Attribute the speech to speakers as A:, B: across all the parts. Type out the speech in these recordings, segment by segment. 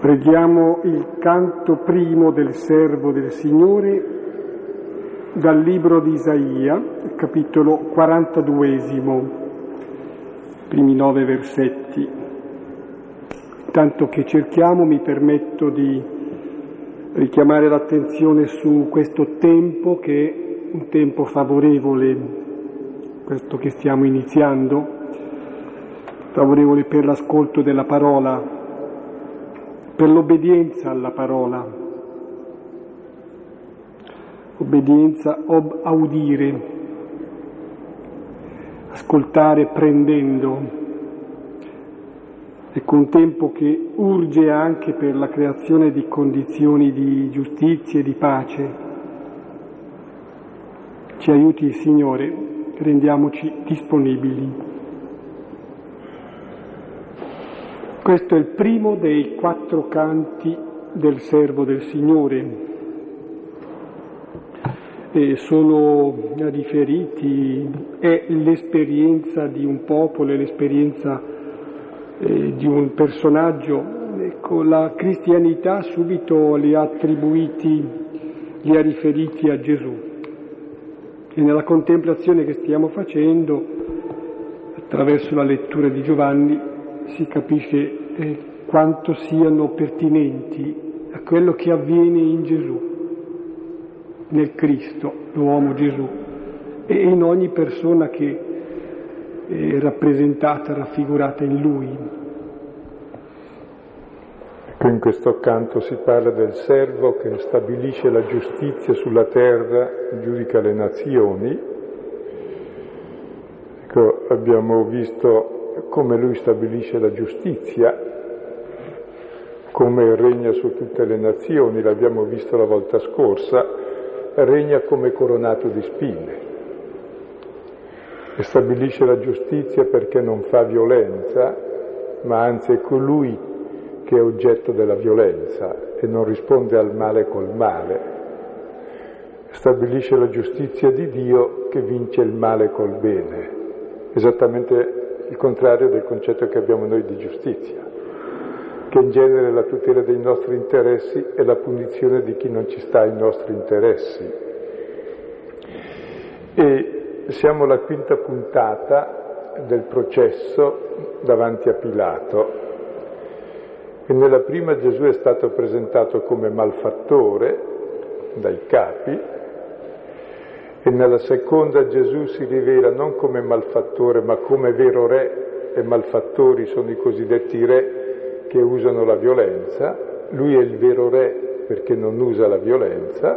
A: Preghiamo il canto primo del servo del Signore dal libro di Isaia, capitolo 42, primi nove versetti. Tanto che cerchiamo mi permetto di richiamare l'attenzione su questo tempo che è un tempo favorevole, questo che stiamo iniziando, favorevole per l'ascolto della parola per l'obbedienza alla parola, obbedienza ob audire, ascoltare prendendo. Ecco un tempo che urge anche per la creazione di condizioni di giustizia e di pace. Ci aiuti il Signore, rendiamoci disponibili. Questo è il primo dei quattro canti del servo del Signore. E sono riferiti, è l'esperienza di un popolo, è l'esperienza eh, di un personaggio. Ecco, la cristianità subito li ha attribuiti, li ha riferiti a Gesù. E nella contemplazione che stiamo facendo, attraverso la lettura di Giovanni, si capisce eh, quanto siano pertinenti a quello che avviene in Gesù, nel Cristo, l'uomo Gesù, e in ogni persona che è rappresentata, raffigurata in Lui.
B: Ecco, in questo canto si parla del servo che stabilisce la giustizia sulla terra, giudica le nazioni. Ecco, abbiamo visto come lui stabilisce la giustizia, come regna su tutte le nazioni, l'abbiamo visto la volta scorsa, regna come coronato di spine e stabilisce la giustizia perché non fa violenza, ma anzi è colui che è oggetto della violenza e non risponde al male col male. Stabilisce la giustizia di Dio che vince il male col bene, esattamente il contrario del concetto che abbiamo noi di giustizia, che in genere è la tutela dei nostri interessi e la punizione di chi non ci sta ai nostri interessi. E siamo alla quinta puntata del processo davanti a Pilato. E nella prima Gesù è stato presentato come malfattore dai capi, e nella seconda Gesù si rivela non come malfattore ma come vero re e malfattori sono i cosiddetti re che usano la violenza, lui è il vero re perché non usa la violenza,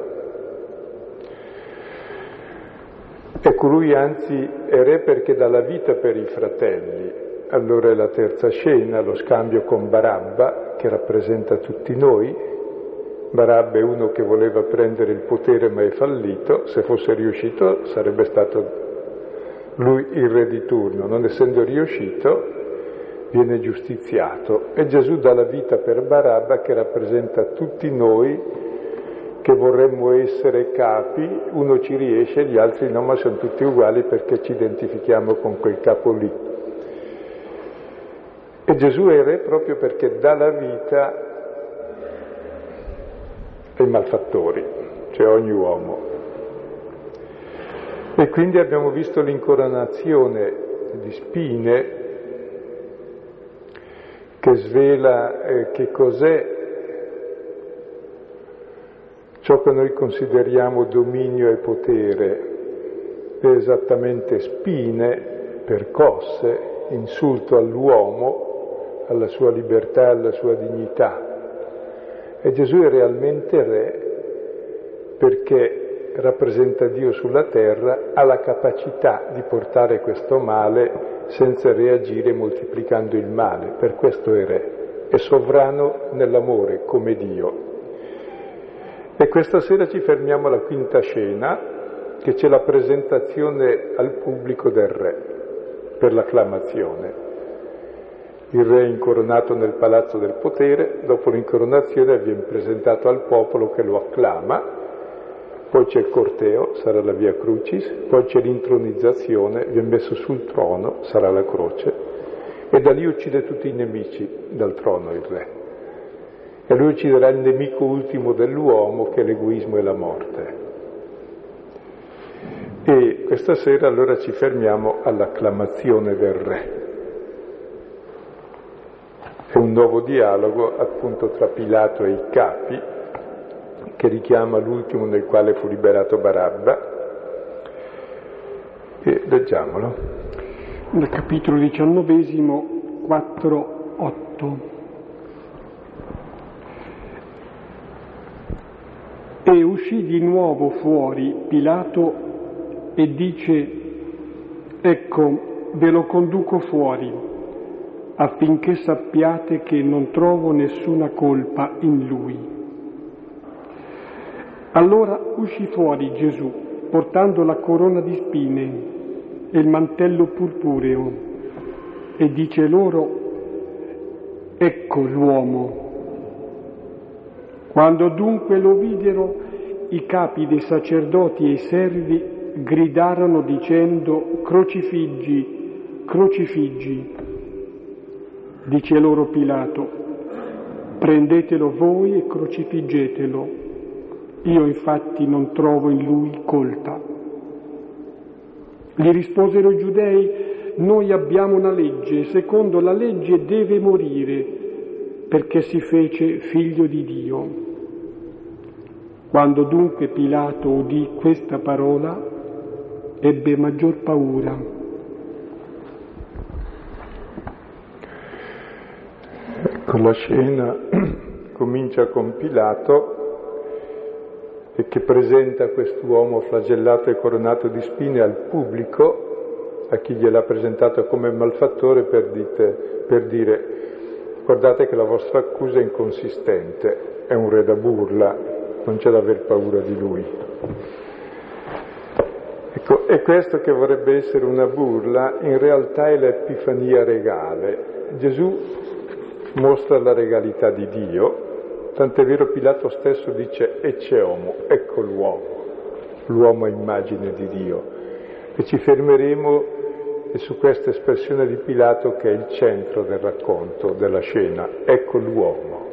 B: ecco lui anzi è re perché dà la vita per i fratelli, allora è la terza scena, lo scambio con Barabba che rappresenta tutti noi, Barabba è uno che voleva prendere il potere ma è fallito, se fosse riuscito sarebbe stato lui il re di turno, non essendo riuscito viene giustiziato e Gesù dà la vita per Barabba che rappresenta tutti noi che vorremmo essere capi, uno ci riesce, gli altri no, ma sono tutti uguali perché ci identifichiamo con quel capo lì. E Gesù è re proprio perché dà la vita ai malfattori, cioè ogni uomo. E quindi abbiamo visto l'incoronazione di spine che svela eh, che cos'è ciò che noi consideriamo dominio e potere, è esattamente spine, percosse, insulto all'uomo, alla sua libertà, alla sua dignità. E Gesù è realmente re perché rappresenta Dio sulla terra, ha la capacità di portare questo male senza reagire moltiplicando il male, per questo è re, è sovrano nell'amore come Dio. E questa sera ci fermiamo alla quinta scena, che c'è la presentazione al pubblico del re per l'acclamazione. Il re è incoronato nel palazzo del potere, dopo l'incoronazione viene presentato al popolo che lo acclama, poi c'è il corteo, sarà la via crucis, poi c'è l'intronizzazione, viene messo sul trono, sarà la croce, e da lì uccide tutti i nemici dal trono il re. E lui ucciderà il nemico ultimo dell'uomo che è l'egoismo e la morte. E questa sera allora ci fermiamo all'acclamazione del re. È un nuovo dialogo appunto tra Pilato e i capi che richiama l'ultimo nel quale fu liberato Barabba. E leggiamolo.
A: Nel capitolo diciannovesimo 4, 8. E uscì di nuovo fuori Pilato e dice, ecco, ve lo conduco fuori, affinché sappiate che non trovo nessuna colpa in lui. Allora uscì fuori Gesù, portando la corona di spine e il mantello purpureo, e dice loro, ecco l'uomo. Quando dunque lo videro, i capi dei sacerdoti e i servi gridarono dicendo crocifiggi, crocifiggi. Dice loro Pilato, prendetelo voi e crocifiggetelo. Io infatti non trovo in lui colpa. Gli risposero i giudei, noi abbiamo una legge, secondo la legge deve morire perché si fece figlio di Dio. Quando dunque Pilato udì questa parola, ebbe maggior paura.
B: Ecco, la scena comincia con Pilato e che presenta quest'uomo flagellato e coronato di spine al pubblico, a chi gliel'ha presentato come malfattore per, dite, per dire guardate che la vostra accusa è inconsistente, è un re da burla, non c'è da aver paura di lui. Ecco, e questo che vorrebbe essere una burla, in realtà è l'Epifania regale. Gesù mostra la regalità di Dio, tant'è vero Pilato stesso dice e c'è uomo, ecco l'uomo, l'uomo è immagine di Dio. E ci fermeremo su questa espressione di Pilato che è il centro del racconto, della scena, ecco l'uomo.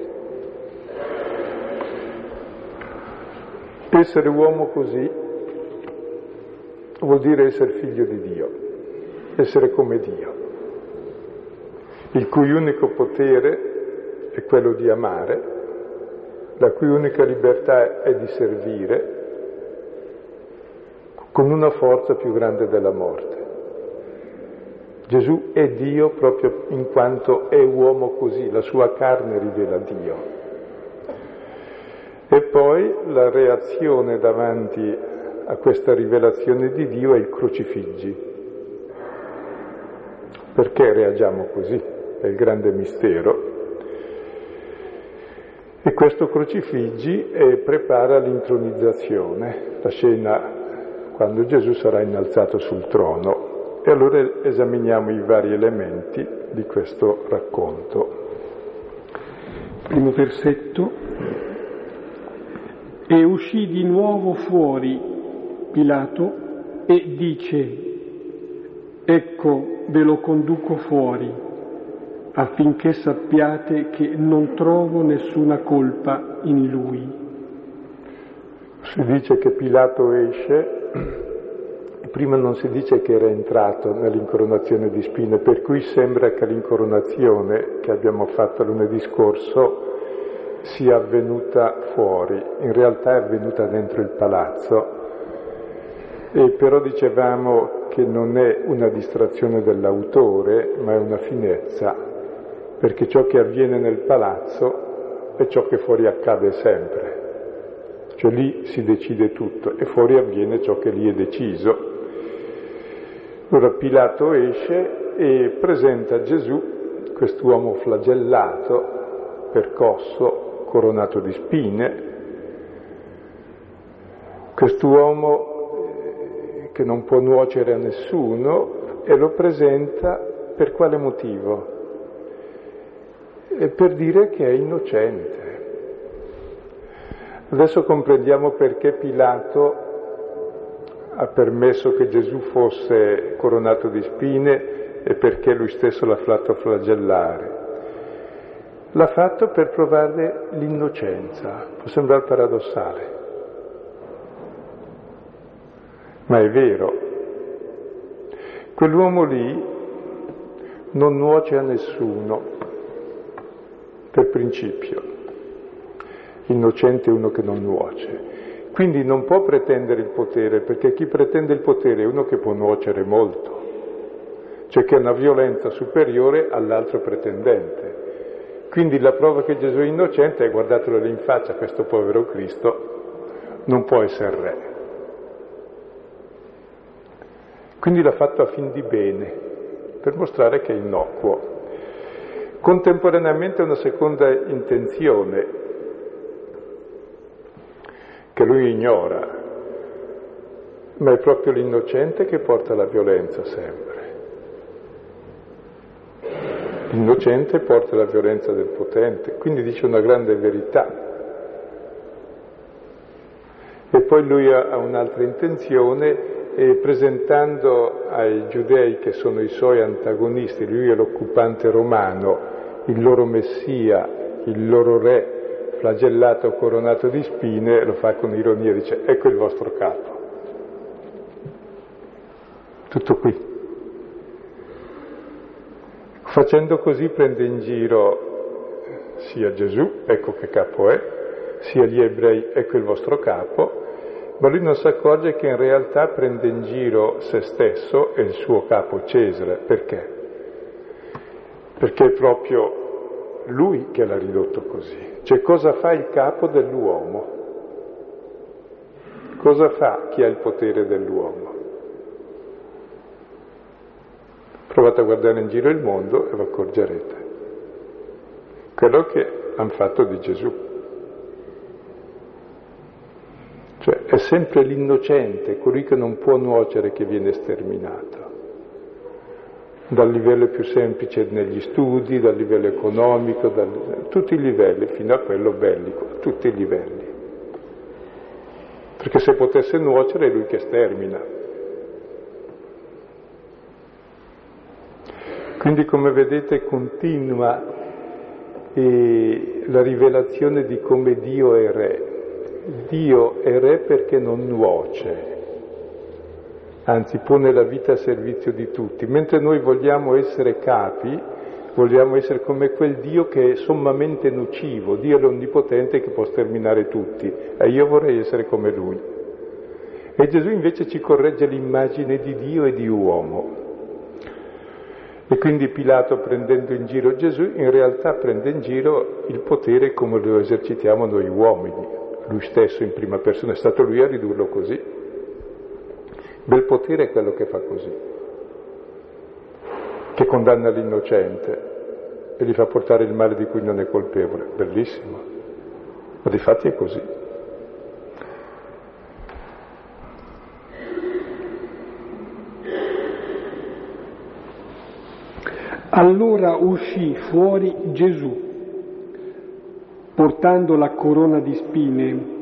B: Essere uomo così vuol dire essere figlio di Dio, essere come Dio, il cui unico potere è quello di amare, la cui unica libertà è di servire, con una forza più grande della morte. Gesù è Dio proprio in quanto è uomo così, la sua carne rivela Dio. E poi la reazione davanti a questa rivelazione di Dio è il crocifiggi. Perché reagiamo così? È il grande mistero. E questo crocifiggi eh, prepara l'intronizzazione, la scena quando Gesù sarà innalzato sul trono. E allora esaminiamo i vari elementi di questo racconto.
A: Primo versetto. E uscì di nuovo fuori Pilato e dice, ecco ve lo conduco fuori affinché sappiate che non trovo nessuna colpa in lui.
B: Si dice che Pilato esce, prima non si dice che era entrato nell'incoronazione di spine, per cui sembra che l'incoronazione che abbiamo fatto lunedì scorso sia avvenuta fuori, in realtà è avvenuta dentro il palazzo. E però dicevamo che non è una distrazione dell'autore, ma è una finezza, perché ciò che avviene nel palazzo è ciò che fuori accade sempre. Cioè lì si decide tutto e fuori avviene ciò che lì è deciso. Allora Pilato esce e presenta Gesù, quest'uomo flagellato, percosso, coronato di spine, quest'uomo eh, che non può nuocere a nessuno e lo presenta per quale motivo? Per dire che è innocente. Adesso comprendiamo perché Pilato ha permesso che Gesù fosse coronato di spine e perché lui stesso l'ha fatto flagellare l'ha fatto per provare l'innocenza. Può sembrare paradossale, ma è vero. Quell'uomo lì non nuoce a nessuno, per principio. Innocente è uno che non nuoce. Quindi non può pretendere il potere, perché chi pretende il potere è uno che può nuocere molto, cioè che ha una violenza superiore all'altro pretendente. Quindi la prova che Gesù è innocente è guardatelo in faccia, questo povero Cristo non può essere re. Quindi l'ha fatto a fin di bene, per mostrare che è innocuo. Contemporaneamente una seconda intenzione che lui ignora, ma è proprio l'innocente che porta la violenza sempre. L'innocente porta la violenza del potente, quindi dice una grande verità. E poi lui ha un'altra intenzione e presentando ai giudei che sono i suoi antagonisti, lui è l'occupante romano, il loro messia, il loro re, flagellato, coronato di spine, lo fa con ironia, dice ecco il vostro capo. Tutto qui. Facendo così prende in giro sia Gesù, ecco che capo è, sia gli ebrei, ecco il vostro capo, ma lui non si accorge che in realtà prende in giro se stesso e il suo capo Cesare. Perché? Perché è proprio lui che l'ha ridotto così. Cioè cosa fa il capo dell'uomo? Cosa fa chi ha il potere dell'uomo? Provate a guardare in giro il mondo e vi accorgerete. Quello che hanno fatto di Gesù. Cioè è sempre l'innocente, colui che non può nuocere, che viene sterminato. Dal livello più semplice negli studi, dal livello economico, da tutti i livelli, fino a quello bellico, tutti i livelli. Perché se potesse nuocere è lui che stermina. Quindi come vedete continua eh, la rivelazione di come Dio è re. Dio è re perché non nuoce, anzi pone la vita a servizio di tutti, mentre noi vogliamo essere capi, vogliamo essere come quel Dio che è sommamente nocivo, Dio è l'onnipotente che può sterminare tutti, e io vorrei essere come Lui. E Gesù invece ci corregge l'immagine di Dio e di uomo. E quindi Pilato prendendo in giro Gesù in realtà prende in giro il potere come lo esercitiamo noi uomini. Lui stesso in prima persona è stato lui a ridurlo così. Bel potere è quello che fa così, che condanna l'innocente e gli fa portare il male di cui non è colpevole. Bellissimo. Ma di fatti è così.
A: Allora uscì fuori Gesù, portando la corona di spine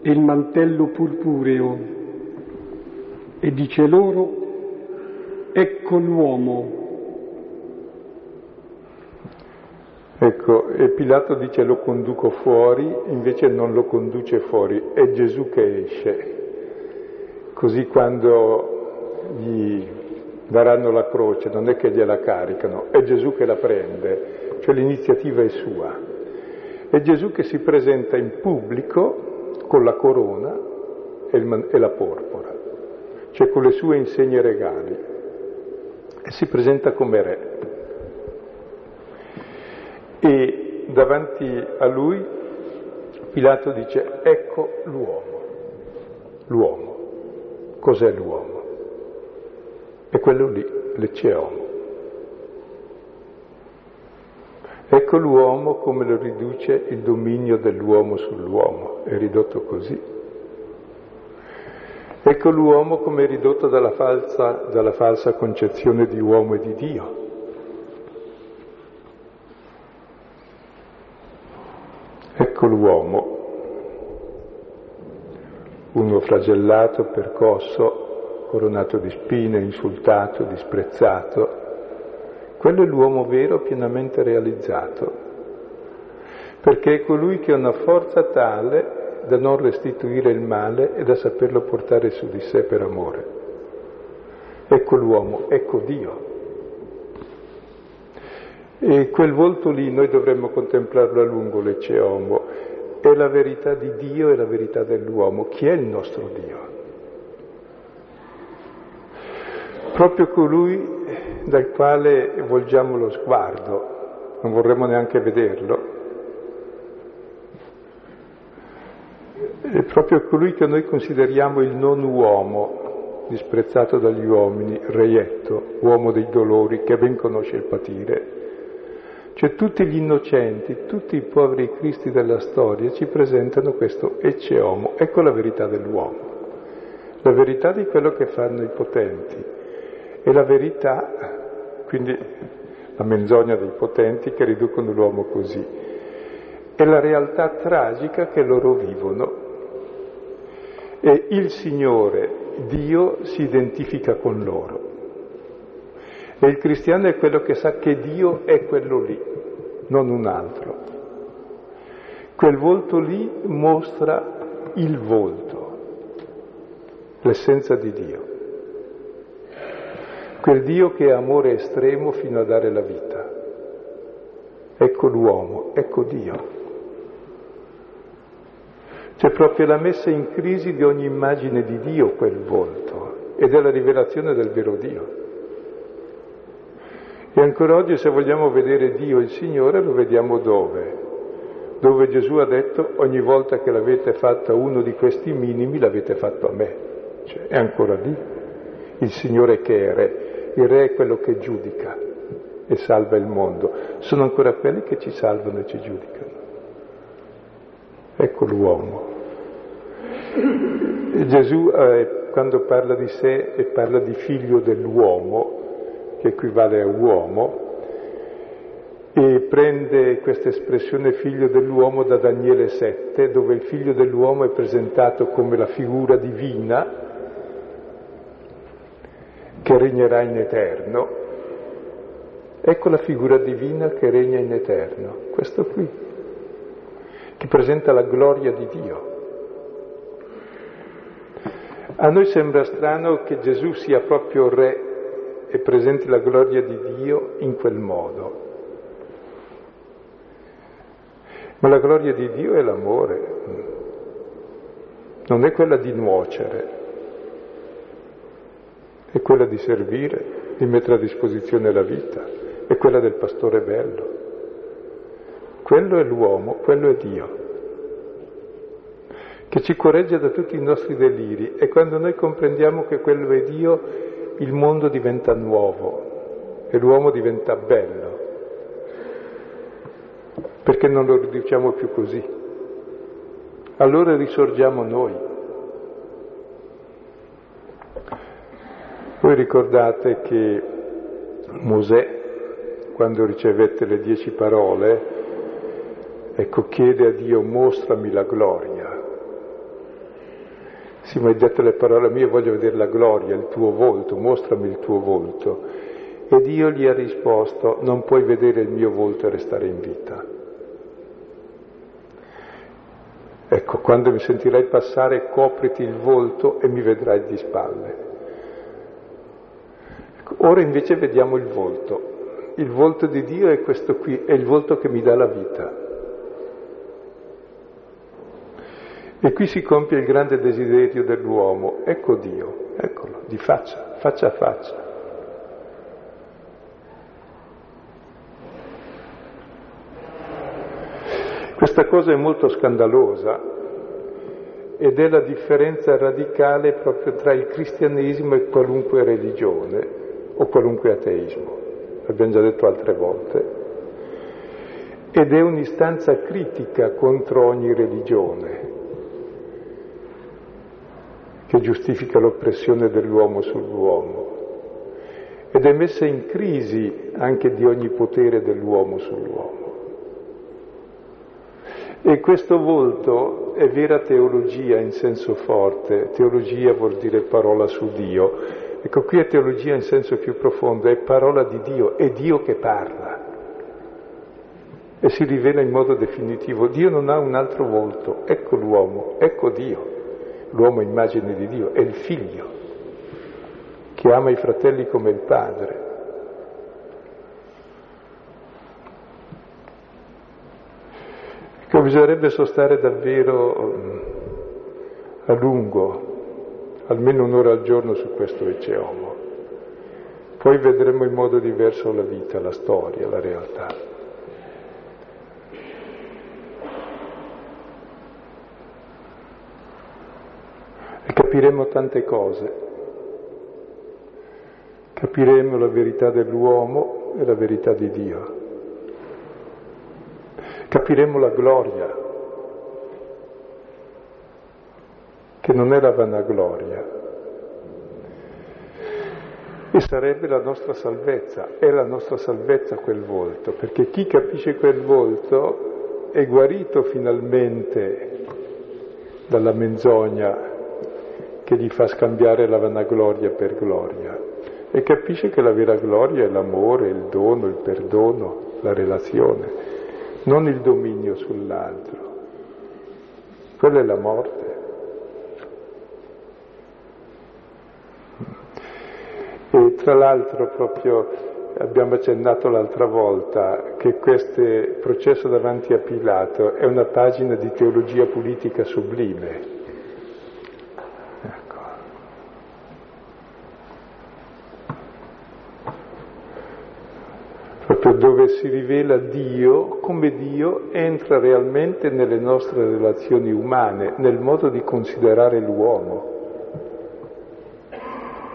A: e il mantello purpureo, e dice loro, ecco l'uomo.
B: Ecco, e Pilato dice lo conduco fuori, invece non lo conduce fuori, è Gesù che esce. Così quando gli daranno la croce, non è che gliela caricano, è Gesù che la prende, cioè l'iniziativa è sua. È Gesù che si presenta in pubblico con la corona e, la porpora, cioè con le sue insegne regali, e si presenta come re. E davanti a lui Pilato dice, ecco l'uomo, l'uomo, cos'è l'uomo? È quello lì, l'ecceomo. Ecco l'uomo come lo riduce il dominio dell'uomo sull'uomo, è ridotto così. Ecco l'uomo come ridotto dalla falsa, dalla falsa concezione di uomo e di Dio. Ecco l'uomo, uno flagellato, percosso, coronato di spine, insultato, disprezzato. Quello è l'uomo vero pienamente realizzato. perché è colui che ha una forza tale da non restituire il male e da saperlo portare su di sé per amore. Ecco l'uomo, ecco Dio. E quel volto lì noi dovremmo contemplarlo a lungo, l'ecce. È la verità di Dio e la verità dell'uomo. Chi è il nostro Dio? Proprio colui dal quale volgiamo lo sguardo, non vorremmo neanche vederlo. È proprio colui che noi consideriamo il non uomo, disprezzato dagli uomini, reietto, uomo dei dolori, che ben conosce il patire. Cioè tutti gli innocenti, tutti i poveri cristi della storia ci presentano questo ecce homo, ecco la verità dell'uomo, la verità di quello che fanno i potenti e la verità, quindi la menzogna dei potenti che riducono l'uomo così, è la realtà tragica che loro vivono. E il Signore, Dio, si identifica con loro. E il cristiano è quello che sa che Dio è quello lì, non un altro. Quel volto lì mostra il volto, l'essenza di Dio. Quel Dio che è amore estremo fino a dare la vita. Ecco l'uomo, ecco Dio. C'è proprio la messa in crisi di ogni immagine di Dio quel volto ed è la rivelazione del vero Dio. E ancora oggi se vogliamo vedere Dio il Signore lo vediamo dove? Dove Gesù ha detto ogni volta che l'avete fatto a uno di questi minimi l'avete fatto a me. Cioè, è ancora lì il Signore che è Re. Il Re è quello che giudica e salva il mondo. Sono ancora quelli che ci salvano e ci giudicano. Ecco l'uomo. Gesù eh, quando parla di sé e parla di figlio dell'uomo, che equivale a uomo, e prende questa espressione figlio dell'uomo da Daniele 7, dove il figlio dell'uomo è presentato come la figura divina che regnerà in eterno. Ecco la figura divina che regna in eterno, questo qui, che presenta la gloria di Dio. A noi sembra strano che Gesù sia proprio Re e presenti la gloria di Dio in quel modo. Ma la gloria di Dio è l'amore, non è quella di nuocere, è quella di servire, di mettere a disposizione la vita, è quella del pastore bello. Quello è l'uomo, quello è Dio, che ci corregge da tutti i nostri deliri e quando noi comprendiamo che quello è Dio, il mondo diventa nuovo e l'uomo diventa bello, perché non lo riduciamo più così. Allora risorgiamo noi. Voi ricordate che Mosè, quando ricevette le dieci parole, ecco, chiede a Dio mostrami la gloria. Sì, ma hai detto le parole mie, voglio vedere la gloria, il tuo volto, mostrami il tuo volto. E Dio gli ha risposto, non puoi vedere il mio volto e restare in vita. Ecco, quando mi sentirai passare, copriti il volto e mi vedrai di spalle. Ecco, ora invece vediamo il volto. Il volto di Dio è questo qui, è il volto che mi dà la vita. E qui si compie il grande desiderio dell'uomo, ecco Dio, eccolo, di faccia, faccia a faccia. Questa cosa è molto scandalosa ed è la differenza radicale proprio tra il cristianesimo e qualunque religione o qualunque ateismo, l'abbiamo già detto altre volte, ed è un'istanza critica contro ogni religione, che giustifica l'oppressione dell'uomo sull'uomo ed è messa in crisi anche di ogni potere dell'uomo sull'uomo. E questo volto è vera teologia in senso forte, teologia vuol dire parola su Dio. Ecco, qui è teologia in senso più profondo, è parola di Dio, è Dio che parla. e si rivela in modo definitivo. Dio non ha un altro volto, ecco l'uomo, ecco Dio. L'uomo immagine di Dio, è il figlio che ama i fratelli come il padre. Ecco, bisognerebbe sostare davvero mm, a lungo, almeno un'ora al giorno su questo ecce. Poi vedremo in modo diverso la vita, la storia, la realtà. E capiremo tante cose. Capiremo la verità dell'uomo e la verità di Dio capiremo la gloria, che non è la vanagloria, e sarebbe la nostra salvezza, è la nostra salvezza quel volto, perché chi capisce quel volto è guarito finalmente dalla menzogna che gli fa scambiare la vanagloria per gloria e capisce che la vera gloria è l'amore, il dono, il perdono, la relazione non il dominio sull'altro. Quella è la morte. E tra l'altro proprio abbiamo accennato l'altra volta che questo processo davanti a Pilato è una pagina di teologia politica sublime. Proprio dove si rivela Dio come Dio entra realmente nelle nostre relazioni umane, nel modo di considerare l'uomo.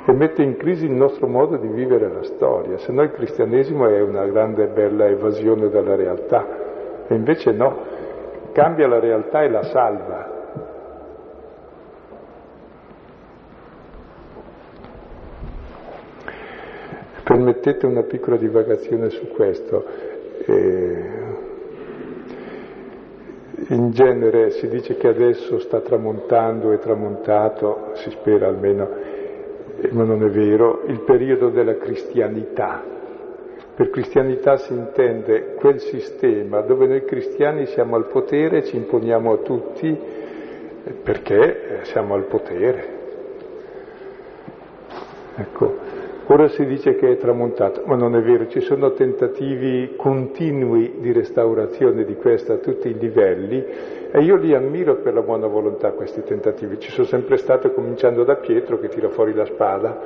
B: E mette in crisi il nostro modo di vivere la storia, se no il cristianesimo è una grande e bella evasione dalla realtà, e invece no, cambia la realtà e la salva. Permettete una piccola divagazione su questo. Eh, in genere si dice che adesso sta tramontando e tramontato, si spera almeno, eh, ma non è vero, il periodo della cristianità. Per cristianità si intende quel sistema dove noi cristiani siamo al potere, e ci imponiamo a tutti eh, perché siamo al potere. Ecco, Ora si dice che è tramontato, ma non è vero, ci sono tentativi continui di restaurazione di questa a tutti i livelli e io li ammiro per la buona volontà questi tentativi. Ci sono sempre stato cominciando da Pietro che tira fuori la spada,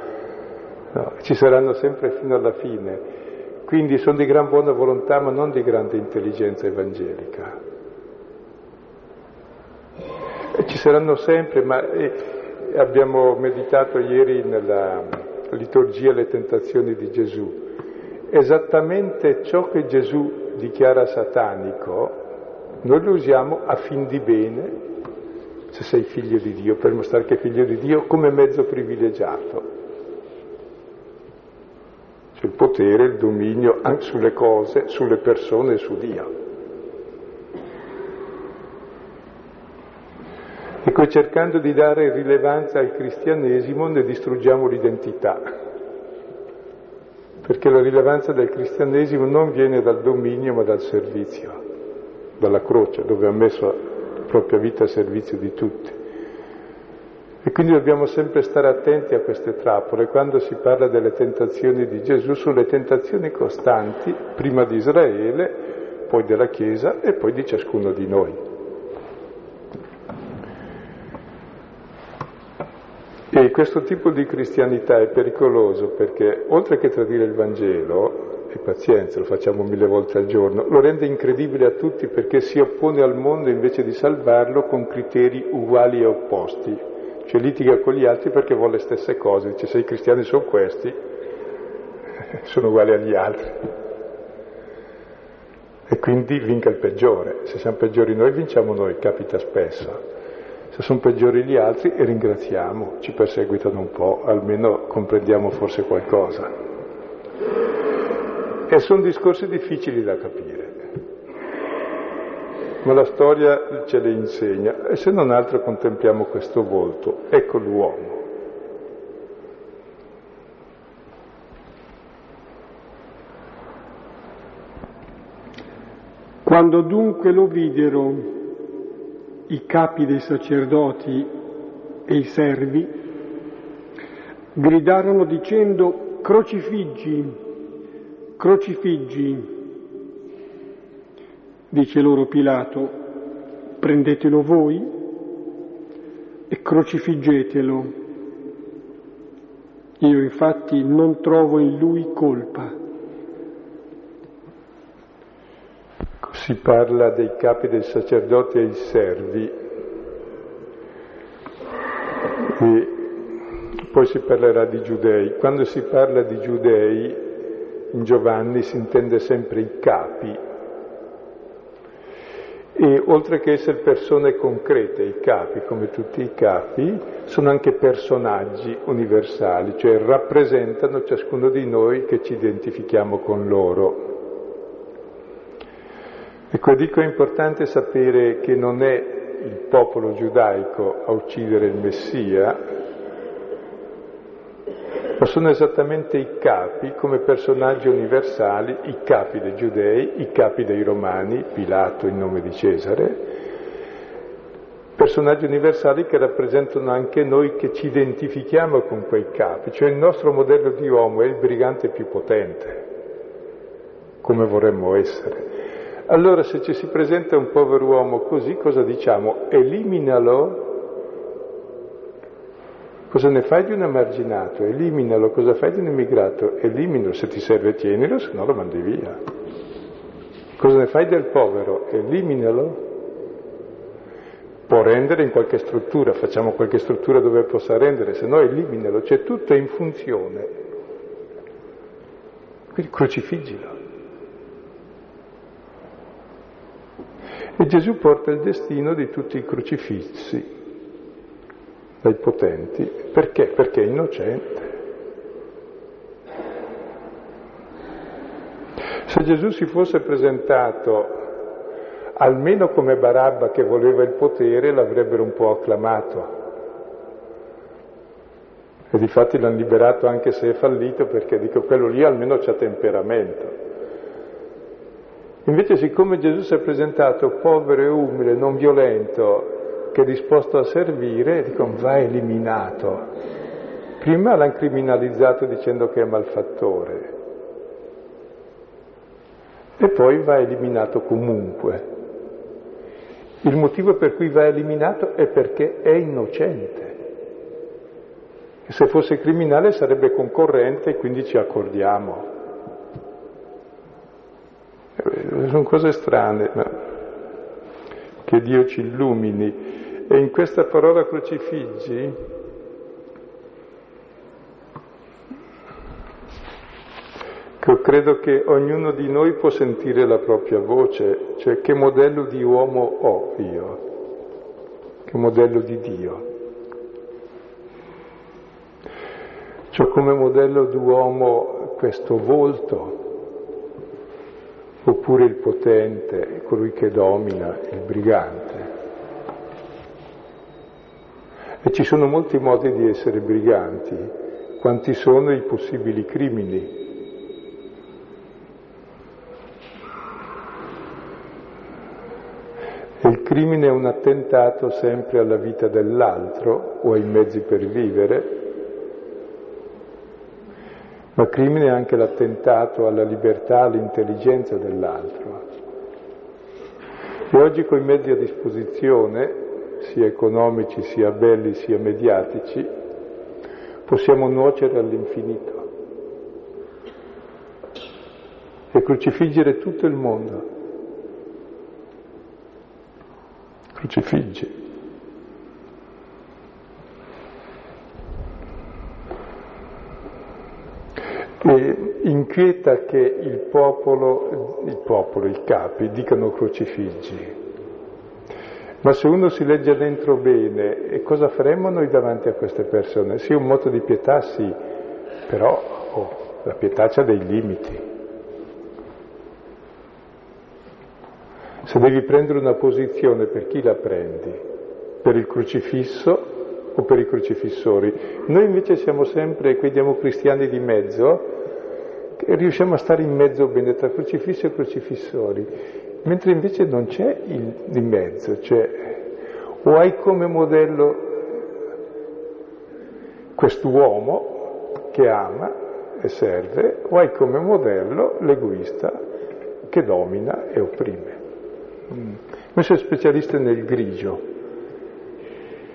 B: no, ci saranno sempre fino alla fine. Quindi sono di gran buona volontà ma non di grande intelligenza evangelica. E ci saranno sempre, ma eh, abbiamo meditato ieri nella liturgia le tentazioni di Gesù. Esattamente ciò che Gesù dichiara satanico, noi lo usiamo a fin di bene, se sei figlio di Dio, per mostrare che è figlio di Dio, come mezzo privilegiato. C'è il potere, il dominio anche sulle cose, sulle persone su Dio. Ecco, cercando di dare rilevanza al cristianesimo ne distruggiamo l'identità, perché la rilevanza del cristianesimo non viene dal dominio ma dal servizio, dalla croce, dove ha messo la propria vita a servizio di tutti. E quindi dobbiamo sempre stare attenti a queste trappole. Quando si parla delle tentazioni di Gesù, sono le tentazioni costanti, prima di Israele, poi della Chiesa e poi di ciascuno di noi. E questo tipo di cristianità è pericoloso perché oltre che tradire il Vangelo, e pazienza, lo facciamo mille volte al giorno, lo rende incredibile a tutti perché si oppone al mondo invece di salvarlo con criteri uguali e opposti. Cioè litiga con gli altri perché vuole le stesse cose, dice se i cristiani sono questi, sono uguali agli altri. E quindi vinca il peggiore. Se siamo peggiori noi, vinciamo noi, capita spesso. Se sono peggiori gli altri ringraziamo, ci perseguitano un po', almeno comprendiamo forse qualcosa. E sono discorsi difficili da capire, ma la storia ce le insegna e se non altro contempliamo questo volto, ecco l'uomo.
A: Quando dunque lo videro i capi dei sacerdoti e i servi, gridarono dicendo crocifiggi, crocifiggi. Dice loro Pilato, prendetelo voi e crocifiggetelo. Io infatti non trovo in lui colpa.
B: Si parla dei capi dei sacerdoti e i servi e poi si parlerà di giudei. Quando si parla di giudei in Giovanni si intende sempre i capi e oltre che essere persone concrete, i capi, come tutti i capi, sono anche personaggi universali, cioè rappresentano ciascuno di noi che ci identifichiamo con loro. Ecco, dico è importante sapere che non è il popolo giudaico a uccidere il Messia, ma sono esattamente i capi come personaggi universali, i capi dei giudei, i capi dei romani, Pilato in nome di Cesare, personaggi universali che rappresentano anche noi che ci identifichiamo con quei capi, cioè il nostro modello di uomo è il brigante più potente, come vorremmo essere. Allora se ci si presenta un povero uomo così, cosa diciamo? Eliminalo. Cosa ne fai di un emarginato? Eliminalo. Cosa fai di un immigrato? Eliminalo. Se ti serve tienilo, se no lo mandi via. Cosa ne fai del povero? Eliminalo. Può rendere in qualche struttura, facciamo qualche struttura dove possa rendere, se no eliminalo, cioè tutto in funzione. Quindi crocifiggilo. E Gesù porta il destino di tutti i crocifissi dai potenti. Perché? Perché è innocente. Se Gesù si fosse presentato almeno come Barabba che voleva il potere, l'avrebbero un po' acclamato. E difatti l'hanno liberato anche se è fallito perché dico quello lì almeno c'ha temperamento. Invece siccome Gesù si è presentato povero e umile, non violento, che è disposto a servire, dicono va eliminato. Prima l'hanno criminalizzato dicendo che è malfattore e poi va eliminato comunque. Il motivo per cui va eliminato è perché è innocente. Se fosse criminale sarebbe concorrente e quindi ci accordiamo. Eh, sono cose strane, ma che Dio ci illumini. E in questa parola crocifiggi credo che ognuno di noi può sentire la propria voce, cioè che modello di uomo ho io, che modello di Dio. Cioè come modello d'uomo questo volto, oppure il potente, colui che domina, il brigante. E ci sono molti modi di essere briganti, quanti sono i possibili crimini. E il crimine è un attentato sempre alla vita dell'altro o ai mezzi per vivere, ma crimine è anche l'attentato alla libertà, all'intelligenza dell'altro. E oggi con i mezzi a disposizione, sia economici, sia belli, sia mediatici, possiamo nuocere all'infinito e crocifiggere tutto il mondo. Crocifigge. E inquieta che il popolo, il popolo, i capi, dicano crocifiggi. Ma se uno si legge dentro bene, cosa faremmo noi davanti a queste persone? Sì, un moto di pietà sì, però oh, la pietà ha dei limiti. Se devi prendere una posizione, per chi la prendi? Per il crocifisso o per i crocifissori. Noi invece siamo sempre quei democristiani di mezzo che riusciamo a stare in mezzo bene tra crocifisso e crocifissori. mentre invece non c'è il di mezzo, cioè o hai come modello quest'uomo che ama e serve, o hai come modello l'egoista che domina e opprime. Mm. Questo è specialista nel grigio,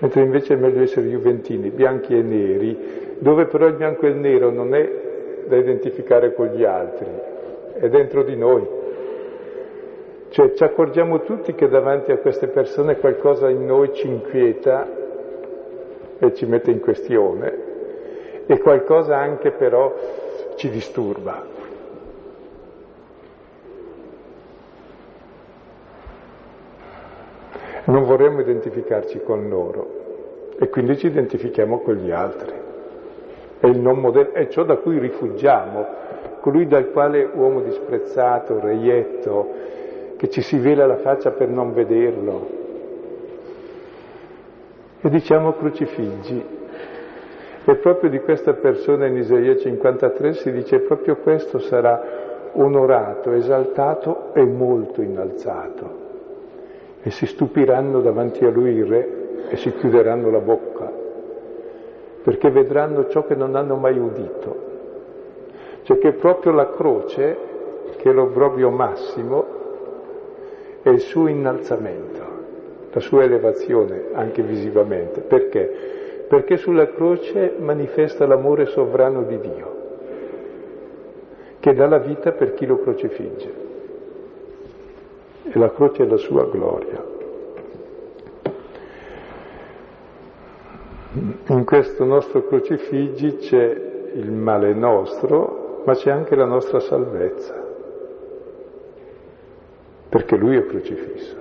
B: mentre invece è meglio essere juventini, bianchi e neri, dove però il bianco e il nero non è da identificare con gli altri, è dentro di noi. Cioè ci accorgiamo tutti che davanti a queste persone qualcosa in noi ci inquieta e ci mette in questione e qualcosa anche però ci disturba. Non vorremmo identificarci con loro e quindi ci identifichiamo con gli altri. È, modello, è ciò da cui rifugiamo, colui dal quale uomo disprezzato, reietto, che ci si vela la faccia per non vederlo. E diciamo crucifiggi. E proprio di questa persona in Isaia 53 si dice proprio questo sarà onorato, esaltato e molto innalzato e si stupiranno davanti a lui il re e si chiuderanno la bocca, perché vedranno ciò che non hanno mai udito. Cioè che proprio la croce, che è l'obbrobrio massimo, è il suo innalzamento, la sua elevazione anche visivamente. Perché? Perché sulla croce manifesta l'amore sovrano di Dio, che dà la vita per chi lo crocifigge e la croce è la sua gloria. In questo nostro crocifiggi c'è il male nostro, ma c'è anche la nostra salvezza, perché lui è crocifisso.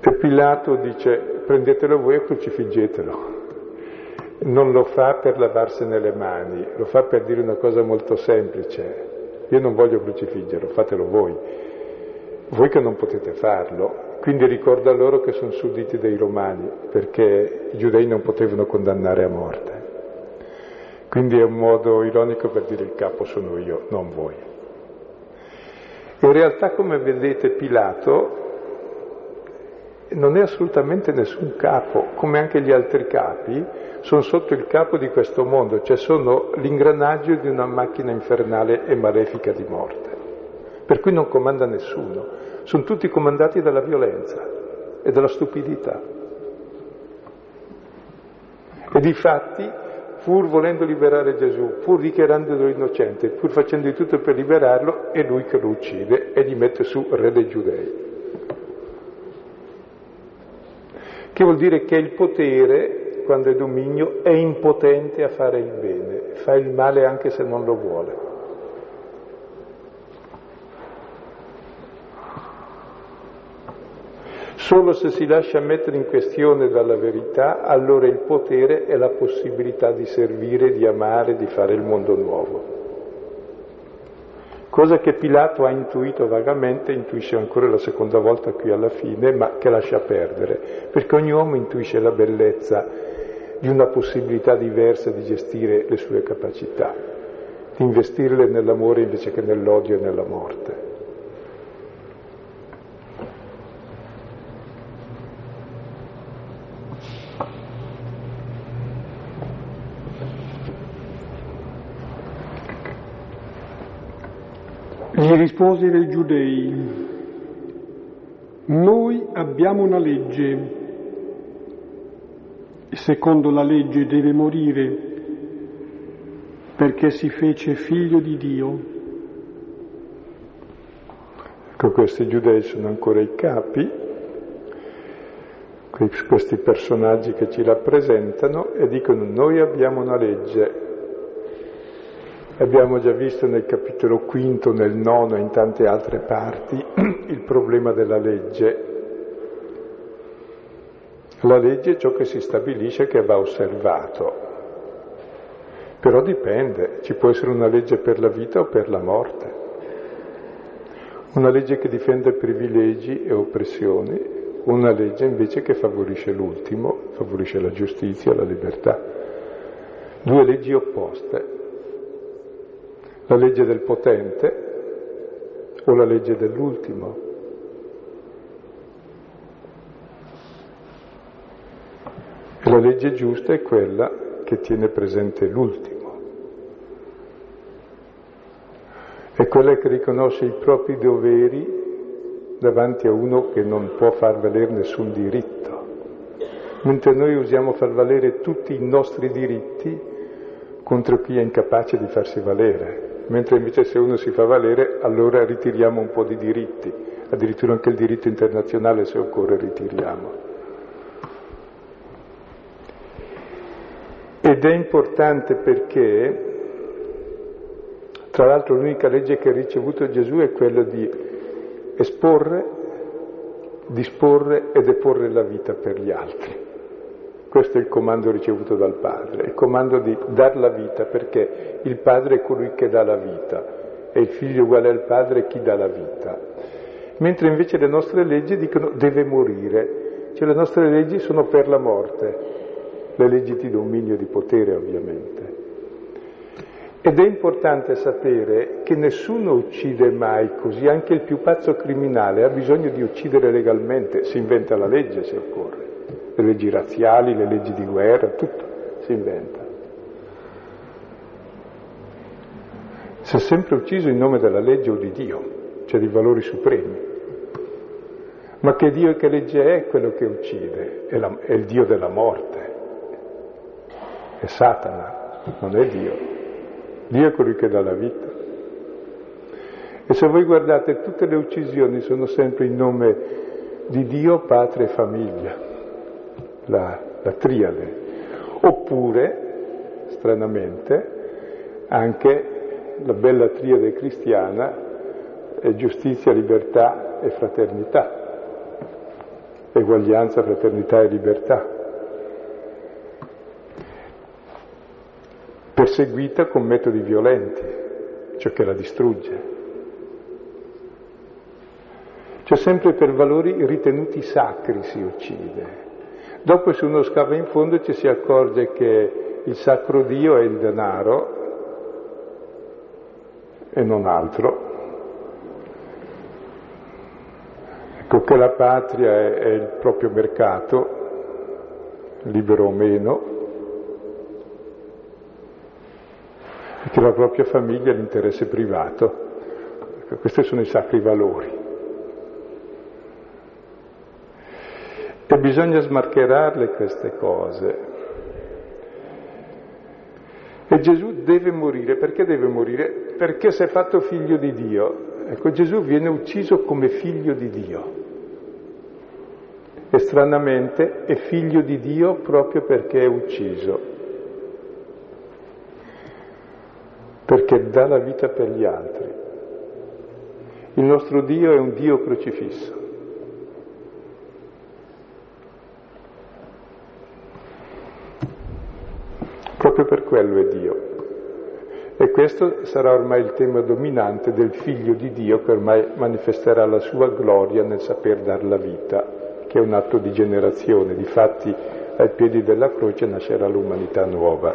B: E Pilato dice prendetelo voi e crocifiggetelo non lo fa per lavarsene le mani, lo fa per dire una cosa molto semplice. Io non voglio crocifiggerlo, fatelo voi. Voi che non potete farlo. Quindi ricorda loro che sono sudditi dei romani, perché i giudei non potevano condannare a morte. Quindi è un modo ironico per dire il capo sono io, non voi. In realtà, come vedete, Pilato non è assolutamente nessun capo, come anche gli altri capi, sono sotto il capo di questo mondo, cioè sono l'ingranaggio di una macchina infernale e malefica di morte. Per cui non comanda nessuno, sono tutti comandati dalla violenza e dalla stupidità. E di fatti, pur volendo liberare Gesù, pur dichiarandolo innocente, pur facendo di tutto per liberarlo, è lui che lo uccide e gli mette su re dei giudei. Che vuol dire che il potere quando è dominio, è impotente a fare il bene, fa il male anche se non lo vuole. Solo se si lascia mettere in questione dalla verità, allora il potere è la possibilità di servire, di amare, di fare il mondo nuovo. Cosa che Pilato ha intuito vagamente, intuisce ancora la seconda volta qui alla fine, ma che lascia perdere, perché ogni uomo intuisce la bellezza di una possibilità diversa di gestire le sue capacità, di investirle nell'amore invece che nell'odio e nella morte.
A: Risposero i giudei, noi abbiamo una legge secondo la legge deve morire perché si fece figlio di Dio.
B: Ecco, questi giudei sono ancora i capi, questi personaggi che ci rappresentano e dicono noi abbiamo una legge. Abbiamo già visto nel capitolo quinto, nel nono e in tante altre parti il problema della legge la legge è ciò che si stabilisce che va osservato, però dipende, ci può essere una legge per la vita o per la morte, una legge che difende privilegi e oppressioni, una legge invece che favorisce l'ultimo, favorisce la giustizia, la libertà. Due leggi opposte. La legge del potente o la legge dell'ultimo? E la legge giusta è quella che tiene presente l'ultimo. È quella che riconosce i propri doveri davanti a uno che non può far valere nessun diritto, mentre noi usiamo far valere tutti i nostri diritti contro chi è incapace di farsi valere, mentre invece se uno si fa valere allora ritiriamo un po' di diritti, addirittura anche il diritto internazionale se occorre ritiriamo. Ed è importante perché, tra l'altro l'unica legge che ha ricevuto Gesù è quella di esporre, disporre e deporre la vita per gli altri. Questo è il comando ricevuto dal Padre, il comando di dar la vita perché il Padre è colui che dà la vita e il Figlio uguale al Padre chi dà la vita. Mentre invece le nostre leggi dicono deve morire, cioè le nostre leggi sono per la morte, le leggi di dominio e di potere ovviamente. Ed è importante sapere che nessuno uccide mai così, anche il più pazzo criminale ha bisogno di uccidere legalmente, si inventa la legge se occorre, le leggi razziali, le leggi di guerra, tutto si inventa. Si è sempre ucciso in nome della legge o di Dio, cioè di valori supremi. Ma che Dio e che legge è quello che uccide? È, la, è il Dio della morte, è Satana, non è Dio. Dio è colui che dà la vita. E se voi guardate, tutte le uccisioni sono sempre in nome di Dio, patria e famiglia, la, la triade. Oppure, stranamente, anche la bella triade cristiana è giustizia, libertà e fraternità, eguaglianza, fraternità e libertà. perseguita con metodi violenti, ciò che la distrugge. Cioè sempre per valori ritenuti sacri si uccide. Dopo se uno scava in fondo ci si accorge che il sacro Dio è il denaro e non altro. Ecco che la patria è, è il proprio mercato, libero o meno, e che la propria famiglia è l'interesse privato. Ecco, questi sono i sacri valori. E bisogna smascherarle queste cose. E Gesù deve morire, perché deve morire? Perché si è fatto figlio di Dio. Ecco, Gesù viene ucciso come figlio di Dio. E stranamente è figlio di Dio proprio perché è ucciso. perché dà la vita per gli altri. Il nostro Dio è un Dio crocifisso. Proprio per quello è Dio. E questo sarà ormai il tema dominante del figlio di Dio che ormai manifesterà la sua gloria nel saper dar la vita, che è un atto di generazione. Difatti ai piedi della croce nascerà l'umanità nuova.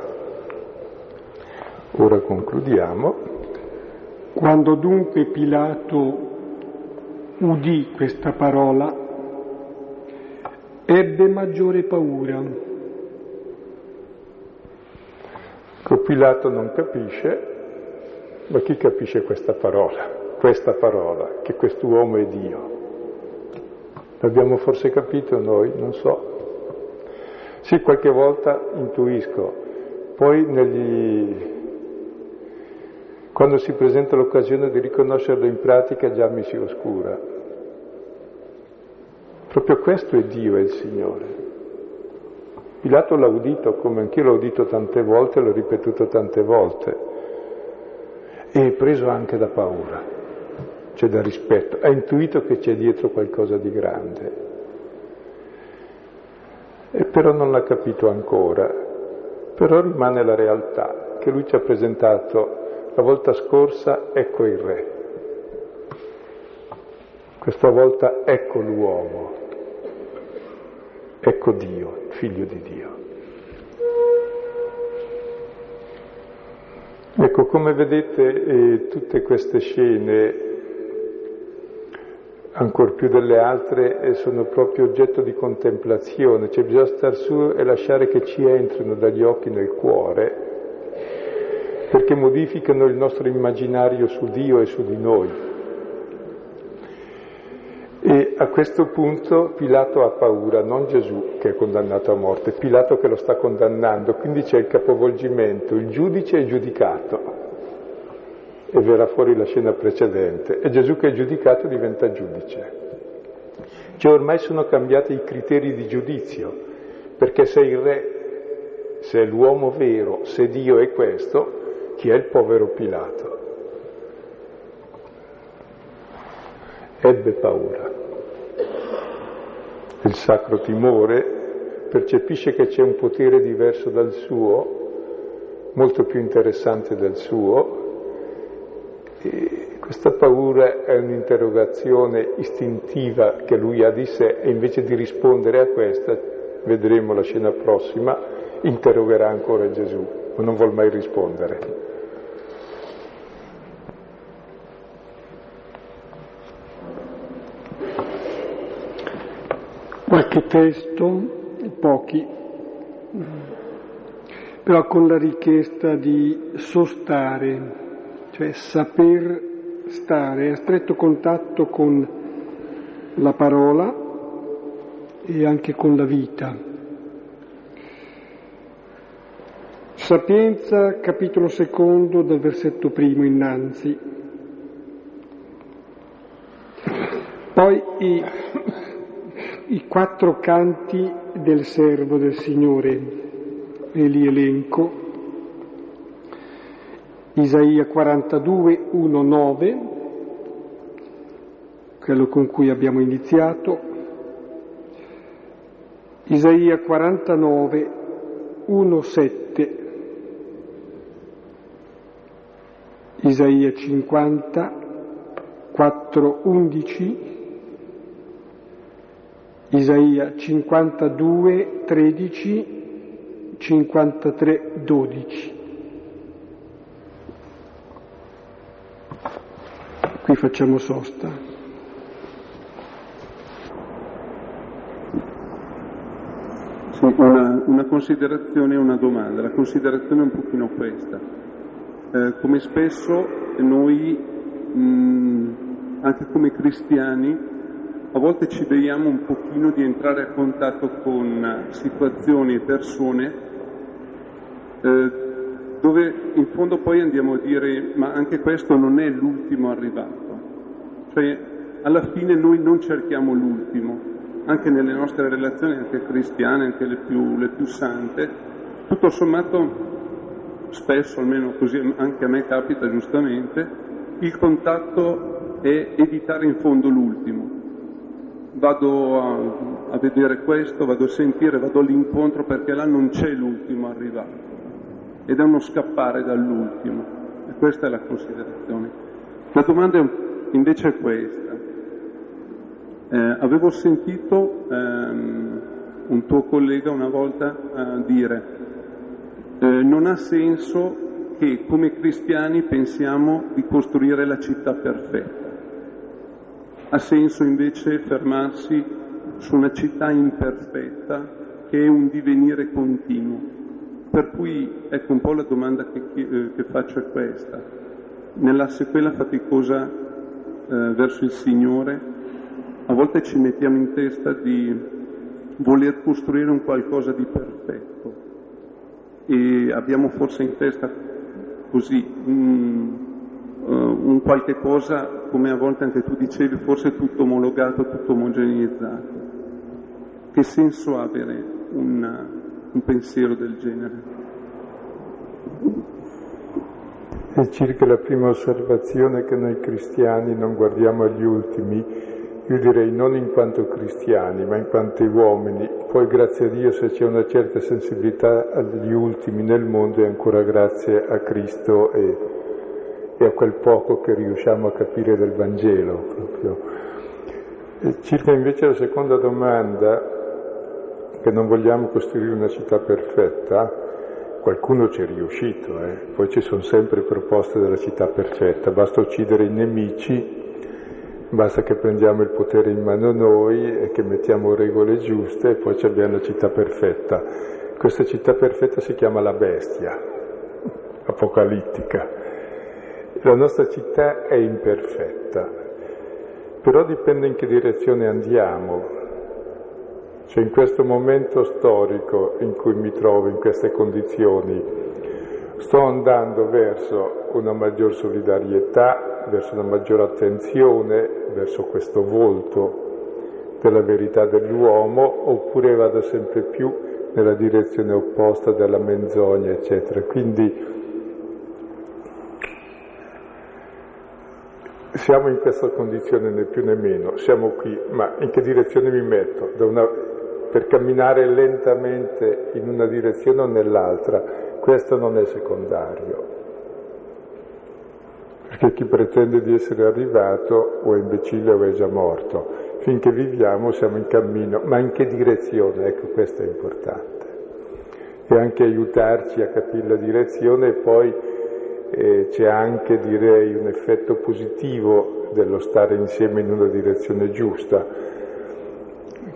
B: Ora concludiamo.
A: Quando dunque Pilato udì questa parola, ebbe maggiore paura.
B: Pilato non capisce, ma chi capisce questa parola? Questa parola, che quest'uomo è Dio. L'abbiamo forse capito noi? Non so. Sì, qualche volta intuisco, poi negli quando si presenta l'occasione di riconoscerlo in pratica già mi si oscura. Proprio questo è Dio, è il Signore. Pilato l'ha udito come anch'io l'ho udito tante volte, l'ho ripetuto tante volte e è preso anche da paura, cioè da rispetto, ha intuito che c'è dietro qualcosa di grande, e però non l'ha capito ancora, però rimane la realtà che lui ci ha presentato la volta scorsa ecco il re, questa volta ecco l'uomo, ecco Dio, figlio di Dio. Ecco, come vedete eh, tutte queste scene, ancor più delle altre, eh, sono proprio oggetto di contemplazione, cioè bisogna star su e lasciare che ci entrino dagli occhi nel cuore, perché modificano il nostro immaginario su Dio e su di noi. E a questo punto Pilato ha paura, non Gesù che è condannato a morte, Pilato che lo sta condannando, quindi c'è il capovolgimento, il giudice è giudicato e verrà fuori la scena precedente e Gesù che è giudicato diventa giudice. Cioè ormai sono cambiati i criteri di giudizio, perché se il re, se è l'uomo vero, se Dio è questo, chi è il povero Pilato? Ebbe paura. Il sacro timore percepisce che c'è un potere diverso dal suo, molto più interessante del suo, e questa paura è un'interrogazione istintiva che lui ha di sé e invece di rispondere a questa, vedremo la scena prossima, interrogerà ancora Gesù, ma non vuol mai rispondere.
A: Qualche testo, pochi, però con la richiesta di sostare, cioè saper stare a stretto contatto con la parola e anche con la vita. Sapienza, capitolo secondo, dal versetto primo innanzi. Poi i i quattro canti del servo del Signore, e li elenco. Isaia 42, 1, 9, quello con cui abbiamo iniziato. Isaia 49, 1, 7. Isaia 50, 4, 11. Isaia 52, 13, 53, 12. Qui facciamo sosta.
C: Una, una considerazione e una domanda. La considerazione è un pochino questa. Eh, come spesso noi, mh, anche come cristiani, a volte ci vediamo un pochino di entrare a contatto con situazioni e persone eh, dove in fondo poi andiamo a dire ma anche questo non è l'ultimo arrivato. Cioè alla fine noi non cerchiamo l'ultimo, anche nelle nostre relazioni, anche cristiane, anche le più, le più sante, tutto sommato spesso, almeno così anche a me capita giustamente, il contatto è evitare in fondo l'ultimo vado a, a, vedere questo, vado a sentire, vado all'incontro perché là non c'è l'ultimo arrivato ed è uno scappare dall'ultimo e questa è la considerazione. La domanda invece è questa. Eh, avevo sentito ehm, un tuo collega una volta eh, dire eh, non ha senso che come cristiani pensiamo di costruire la città perfetta ha senso invece fermarsi su una città imperfetta che è un divenire continuo. Per cui ecco un po' la domanda che, eh, che faccio è questa. Nella sequela faticosa eh, verso il Signore, a volte ci mettiamo in testa di voler costruire un qualcosa di perfetto e abbiamo forse in testa così un, uh, un qualche cosa, come a volte anche tu dicevi, forse tutto omologato, tutto omogeneizzato. Che senso ha avere un, un pensiero del genere?
B: E circa la prima osservazione che noi cristiani non guardiamo agli ultimi, io direi non in quanto cristiani, ma in quanto uomini. Poi grazie a Dio se c'è una certa sensibilità agli ultimi nel mondo è ancora grazie a Cristo e e a quel poco che riusciamo a capire del Vangelo. Proprio. circa invece la seconda domanda, che non vogliamo costruire una città perfetta, qualcuno ci è riuscito, eh? poi ci sono sempre proposte della città perfetta, basta uccidere i nemici, basta che prendiamo il potere in mano noi e che mettiamo regole giuste e poi abbiamo la città perfetta. Questa città perfetta si chiama la bestia, apocalittica. La nostra città è imperfetta, però dipende in che direzione andiamo. Cioè in questo momento storico in cui mi trovo, in queste condizioni, sto andando verso una maggior solidarietà, verso una maggiore attenzione, verso questo volto della verità dell'uomo, oppure vado sempre più nella direzione opposta della menzogna, eccetera. Quindi siamo in questa condizione né più né meno, siamo qui, ma in che direzione mi metto? Una, per camminare lentamente in una direzione o nell'altra, questo non è secondario. Perché chi pretende di essere arrivato o è imbecille o è già morto. Finché viviamo siamo in cammino, ma in che direzione? Ecco, questo è importante. E anche aiutarci a capire la direzione e poi eh, c'è anche, direi, un effetto positivo dello stare insieme in una direzione giusta,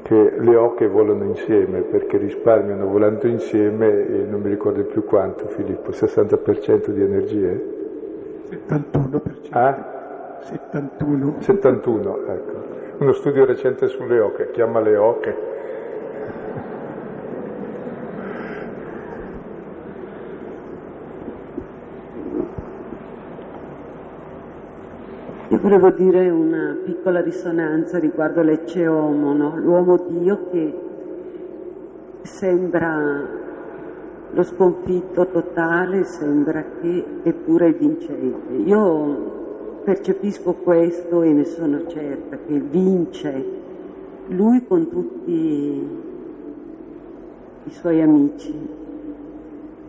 B: che le ocche volano insieme perché risparmiano volando insieme, e non mi ricordo più quanto Filippo, 60% di energie?
A: 71%.
B: Ah?
A: 71.
B: 71, ecco. Uno studio recente sulle oche, chiama le oche.
D: Io volevo dire una piccola risonanza riguardo l'ecce homo, no? l'uomo Dio che sembra lo sconfitto totale, sembra che eppure è vincente. Io percepisco questo e ne sono certa, che vince lui con tutti i suoi amici.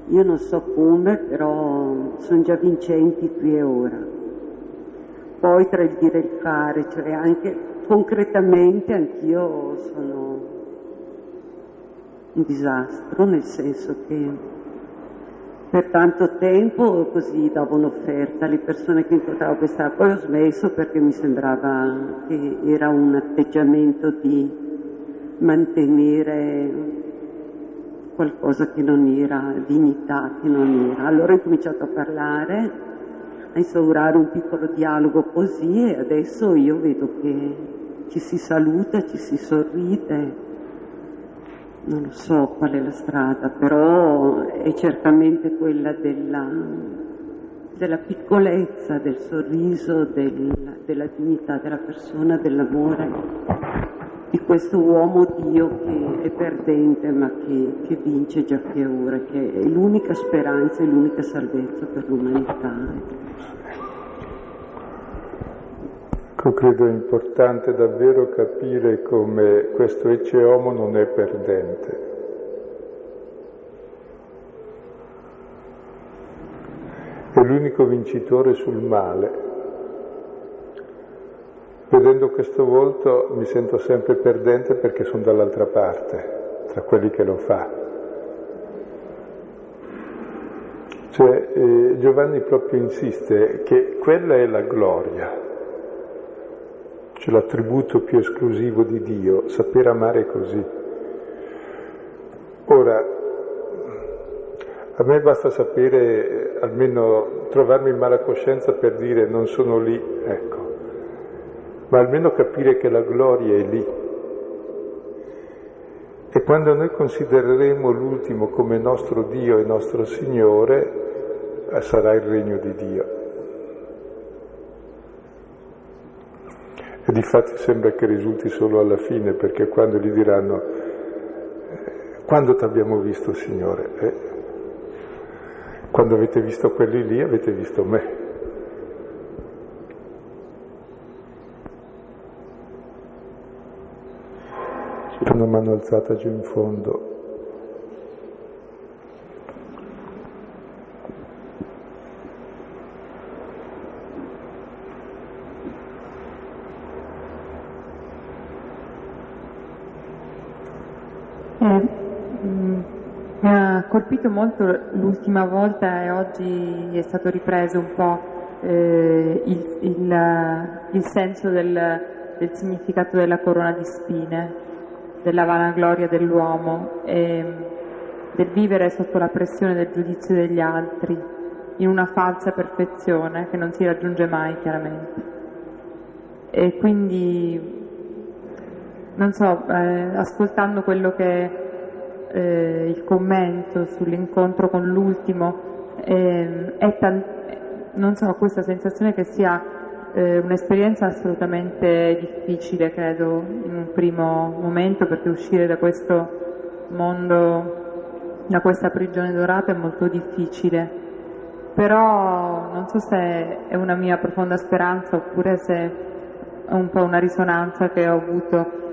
D: Io non so come, però sono già vincenti qui e ora poi tra il dire e il fare, cioè anche concretamente anch'io sono un disastro, nel senso che per tanto tempo così davo un'offerta alle persone che incontravo strada, poi ho smesso perché mi sembrava che era un atteggiamento di mantenere qualcosa che non era, dignità che non era. Allora ho cominciato a parlare a instaurare un piccolo dialogo così e adesso io vedo che ci si saluta, ci si sorride. Non lo so qual è la strada, però è certamente quella della, della piccolezza, del sorriso, del, della dignità della persona, dell'amore di questo uomo Dio che è perdente ma che, che vince già che ora, che è l'unica speranza e l'unica salvezza per l'umanità.
B: Ecco, credo importante davvero capire come questo ecce homo non è perdente. È l'unico vincitore sul male. Vedendo questo volto mi sento sempre perdente perché sono dall'altra parte, tra quelli che lo fa. Cioè, eh, Giovanni proprio insiste che quella è la gloria, cioè l'attributo più esclusivo di Dio, saper amare così. Ora, a me basta sapere, almeno trovarmi in mala coscienza per dire non sono lì, ecco, ma almeno capire che la gloria è lì. E quando noi considereremo l'ultimo come nostro Dio e nostro Signore, eh, sarà il regno di Dio. E di fatti sembra che risulti solo alla fine, perché quando gli diranno, eh, quando ti abbiamo visto Signore? Eh, quando avete visto quelli lì avete visto me. Una mano alzata giù in fondo.
E: colpito molto l'ultima volta e oggi è stato ripreso un po' eh, il, il, il, senso del, del, significato della corona di spine, della vanagloria dell'uomo e del vivere sotto la pressione del giudizio degli altri, in una falsa perfezione che non si raggiunge mai chiaramente. E quindi, non so, eh, ascoltando quello che eh, il commento sull'incontro con l'ultimo, eh, è tan- non so, questa sensazione che sia eh, un'esperienza assolutamente difficile, credo, in un primo momento, perché uscire da questo mondo, da questa prigione dorata è molto difficile. Però non so se è una mia profonda speranza oppure se è un po' una risonanza che ho avuto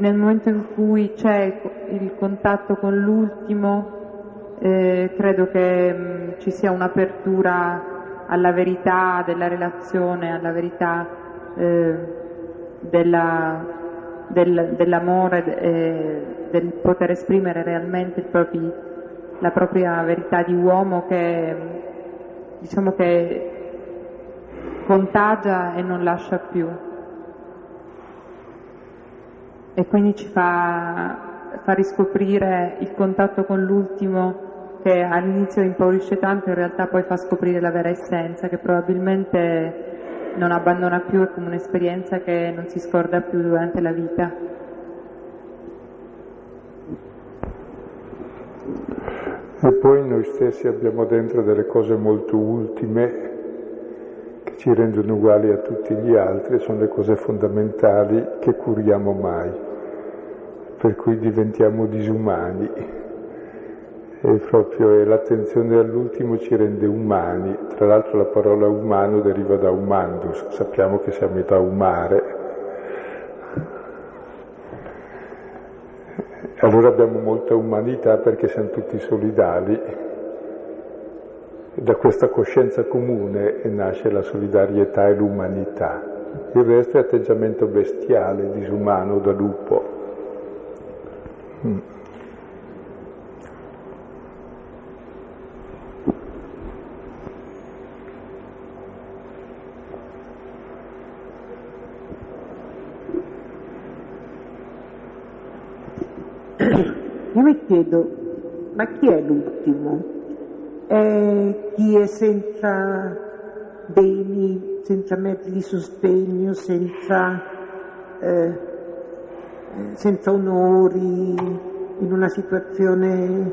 E: nel momento in cui c'è il contatto con l'ultimo, eh, credo che mh, mm, ci sia un'apertura alla verità della relazione, alla verità eh, della, del, dell'amore, eh, del poter esprimere realmente propri, la propria verità di uomo che, diciamo che contagia e non lascia più. E quindi ci fa, fa riscoprire il contatto con l'ultimo che all'inizio impaurisce tanto, in realtà poi fa scoprire la vera essenza, che probabilmente non abbandona più, è come un'esperienza che non si scorda più durante la vita.
B: E poi noi stessi abbiamo dentro delle cose molto ultime che ci rendono uguali a tutti gli altri, sono le cose fondamentali che curiamo mai per cui diventiamo disumani. E proprio l'attenzione all'ultimo ci rende umani. Tra l'altro la parola umano deriva da umandus, sappiamo che siamo da umare. Allora abbiamo molta umanità perché siamo tutti solidali. Da questa coscienza comune nasce la solidarietà e l'umanità. Il resto è atteggiamento bestiale, disumano, da lupo. Mm.
F: Chiedo, ma chi è l'ultimo? È chi è senza beni, senza mezzi di sostegno, senza eh, senza onori, in una situazione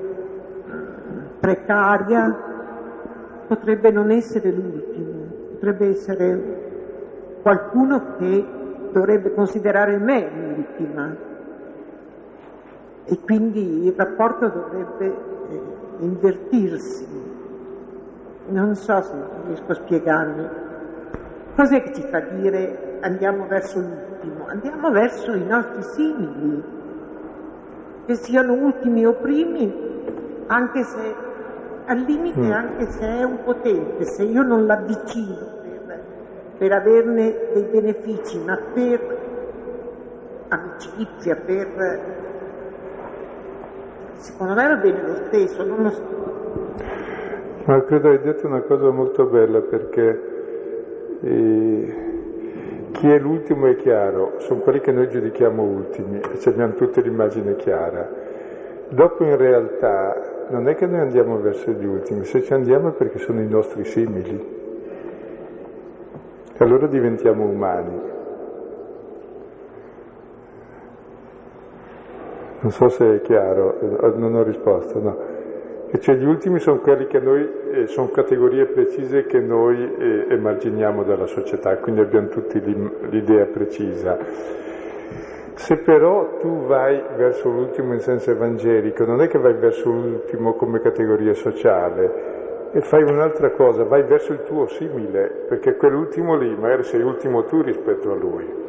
F: precaria, potrebbe non essere l'ultimo, potrebbe essere qualcuno che dovrebbe considerare me l'ultima e quindi il rapporto dovrebbe eh, invertirsi. Non so se riesco a spiegarmi. Cos'è che ci fa dire andiamo verso l'ultimo? ultimo, andiamo verso i nostri simili, che siano ultimi o primi, anche se al limite mm. anche se è un potente, se io non l'avvicino per, per averne dei benefici, ma per amicizia, per... secondo me va bene lo stesso, non lo so.
B: Ma credo hai detto una cosa molto bella perché eh, chi è l'ultimo è chiaro, sono quelli che noi giudichiamo ultimi e ci abbiamo tutti l'immagine chiara. Dopo in realtà non è che noi andiamo verso gli ultimi, se ci andiamo è perché sono i nostri simili. Allora diventiamo umani. Non so se è chiaro, non ho risposto, no. E cioè gli ultimi sono quelli che noi, eh, sono categorie precise che noi eh, emarginiamo dalla società, quindi abbiamo tutti l'idea precisa. Se però tu vai verso l'ultimo in senso evangelico, non è che vai verso l'ultimo come categoria sociale, e fai un'altra cosa, vai verso il tuo simile, perché quell'ultimo lì magari sei ultimo tu rispetto a lui.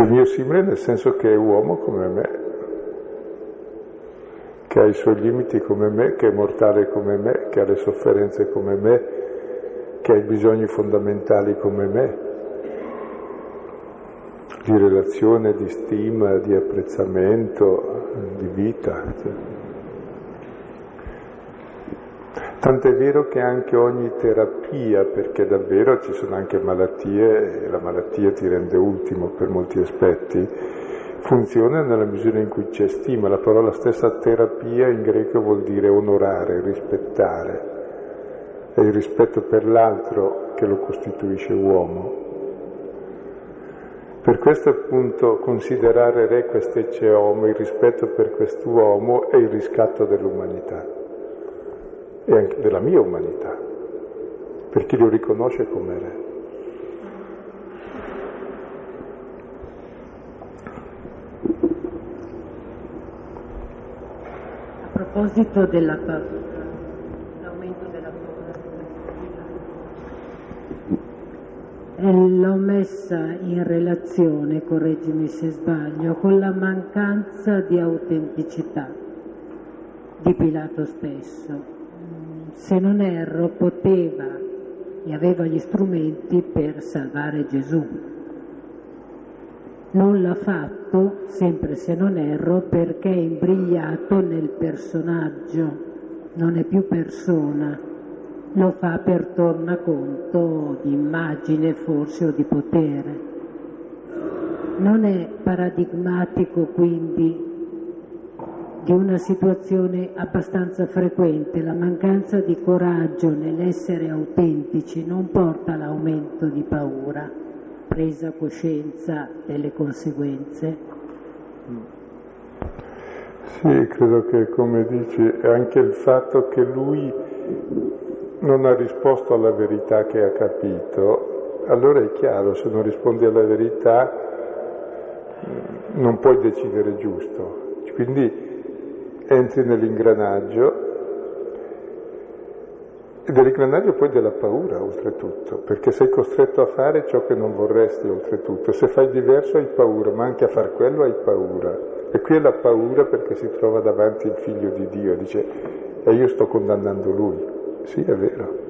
B: C'è il mio simile nel senso che è uomo come me, che ha i suoi limiti come me, che è mortale come me, che ha le sofferenze come me, che che hai bisogni fondamentali come me, di relazione, di stima, di apprezzamento, di vita. Tant'è vero che anche ogni terapia, perché davvero ci sono anche malattie, e la malattia ti rende ultimo per molti aspetti, funziona nella misura in cui c'è stima. La parola stessa terapia in greco vuol dire onorare, rispettare. È il rispetto per l'altro che lo costituisce uomo. Per questo appunto considerare re quest'ecce homo, il rispetto per quest'uomo è il riscatto dell'umanità e anche della mia umanità, per chi lo riconosce come re.
G: A proposito della paura, l'aumento della paura, l'ho messa in relazione, correggimi se sbaglio, con la mancanza di autenticità di Pilato stesso. Se non erro, poteva e aveva gli strumenti per salvare Gesù. Non l'ha fatto, sempre se non erro, perché è imbrigliato nel personaggio, non è più persona, lo fa per tornaconto di immagine forse o di potere. Non è paradigmatico quindi di una situazione abbastanza frequente, la mancanza di coraggio nell'essere autentici non porta all'aumento di paura, presa coscienza delle conseguenze.
B: Sì, credo che come dici anche il fatto che lui non ha risposto alla verità che ha capito, allora è chiaro, se non rispondi alla verità non puoi decidere giusto. Quindi entri nell'ingranaggio e dell'ingranaggio poi della paura oltretutto, perché sei costretto a fare ciò che non vorresti oltretutto. Se fai diverso hai paura, ma anche a far quello hai paura. E qui è la paura perché si trova davanti il figlio di Dio, dice, e io sto condannando lui. Sì, è vero.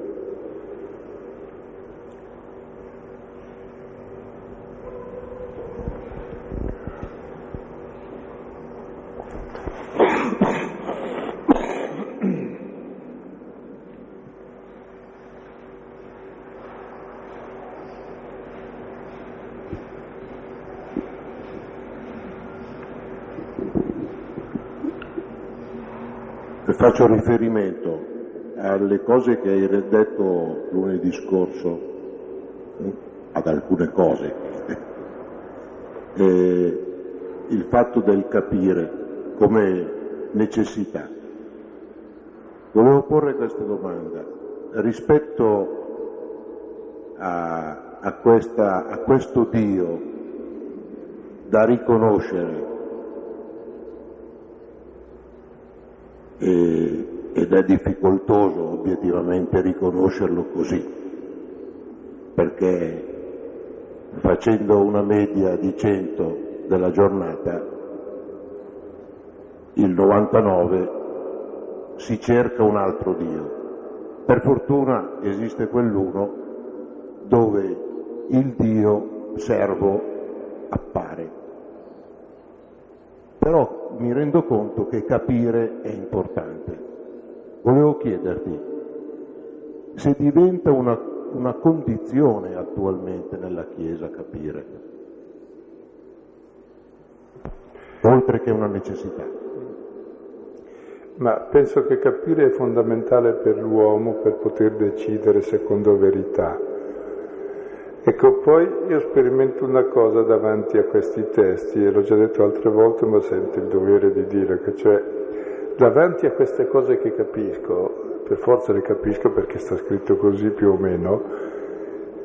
H: Faccio riferimento alle cose che hai detto lunedì scorso, eh, ad alcune cose, eh, il fatto del capire come necessità. Volevo porre questa domanda rispetto a, a, questa, a questo Dio da riconoscere e, ed è difficoltoso obiettivamente riconoscerlo così, perché facendo una media di 100 della giornata, il 99 si cerca un altro Dio. Per fortuna esiste quell'uno dove il Dio servo appare. Però mi rendo conto che capire è importante. Volevo chiederti se diventa una, una condizione attualmente nella Chiesa capire, oltre che una necessità.
B: Ma penso che capire è fondamentale per l'uomo per poter decidere secondo verità Ecco, poi io sperimento una cosa davanti a questi testi, e l'ho già detto altre volte, ma sento il dovere di dire che cioè, davanti a queste cose che capisco, per forza le capisco perché sta scritto così più o meno,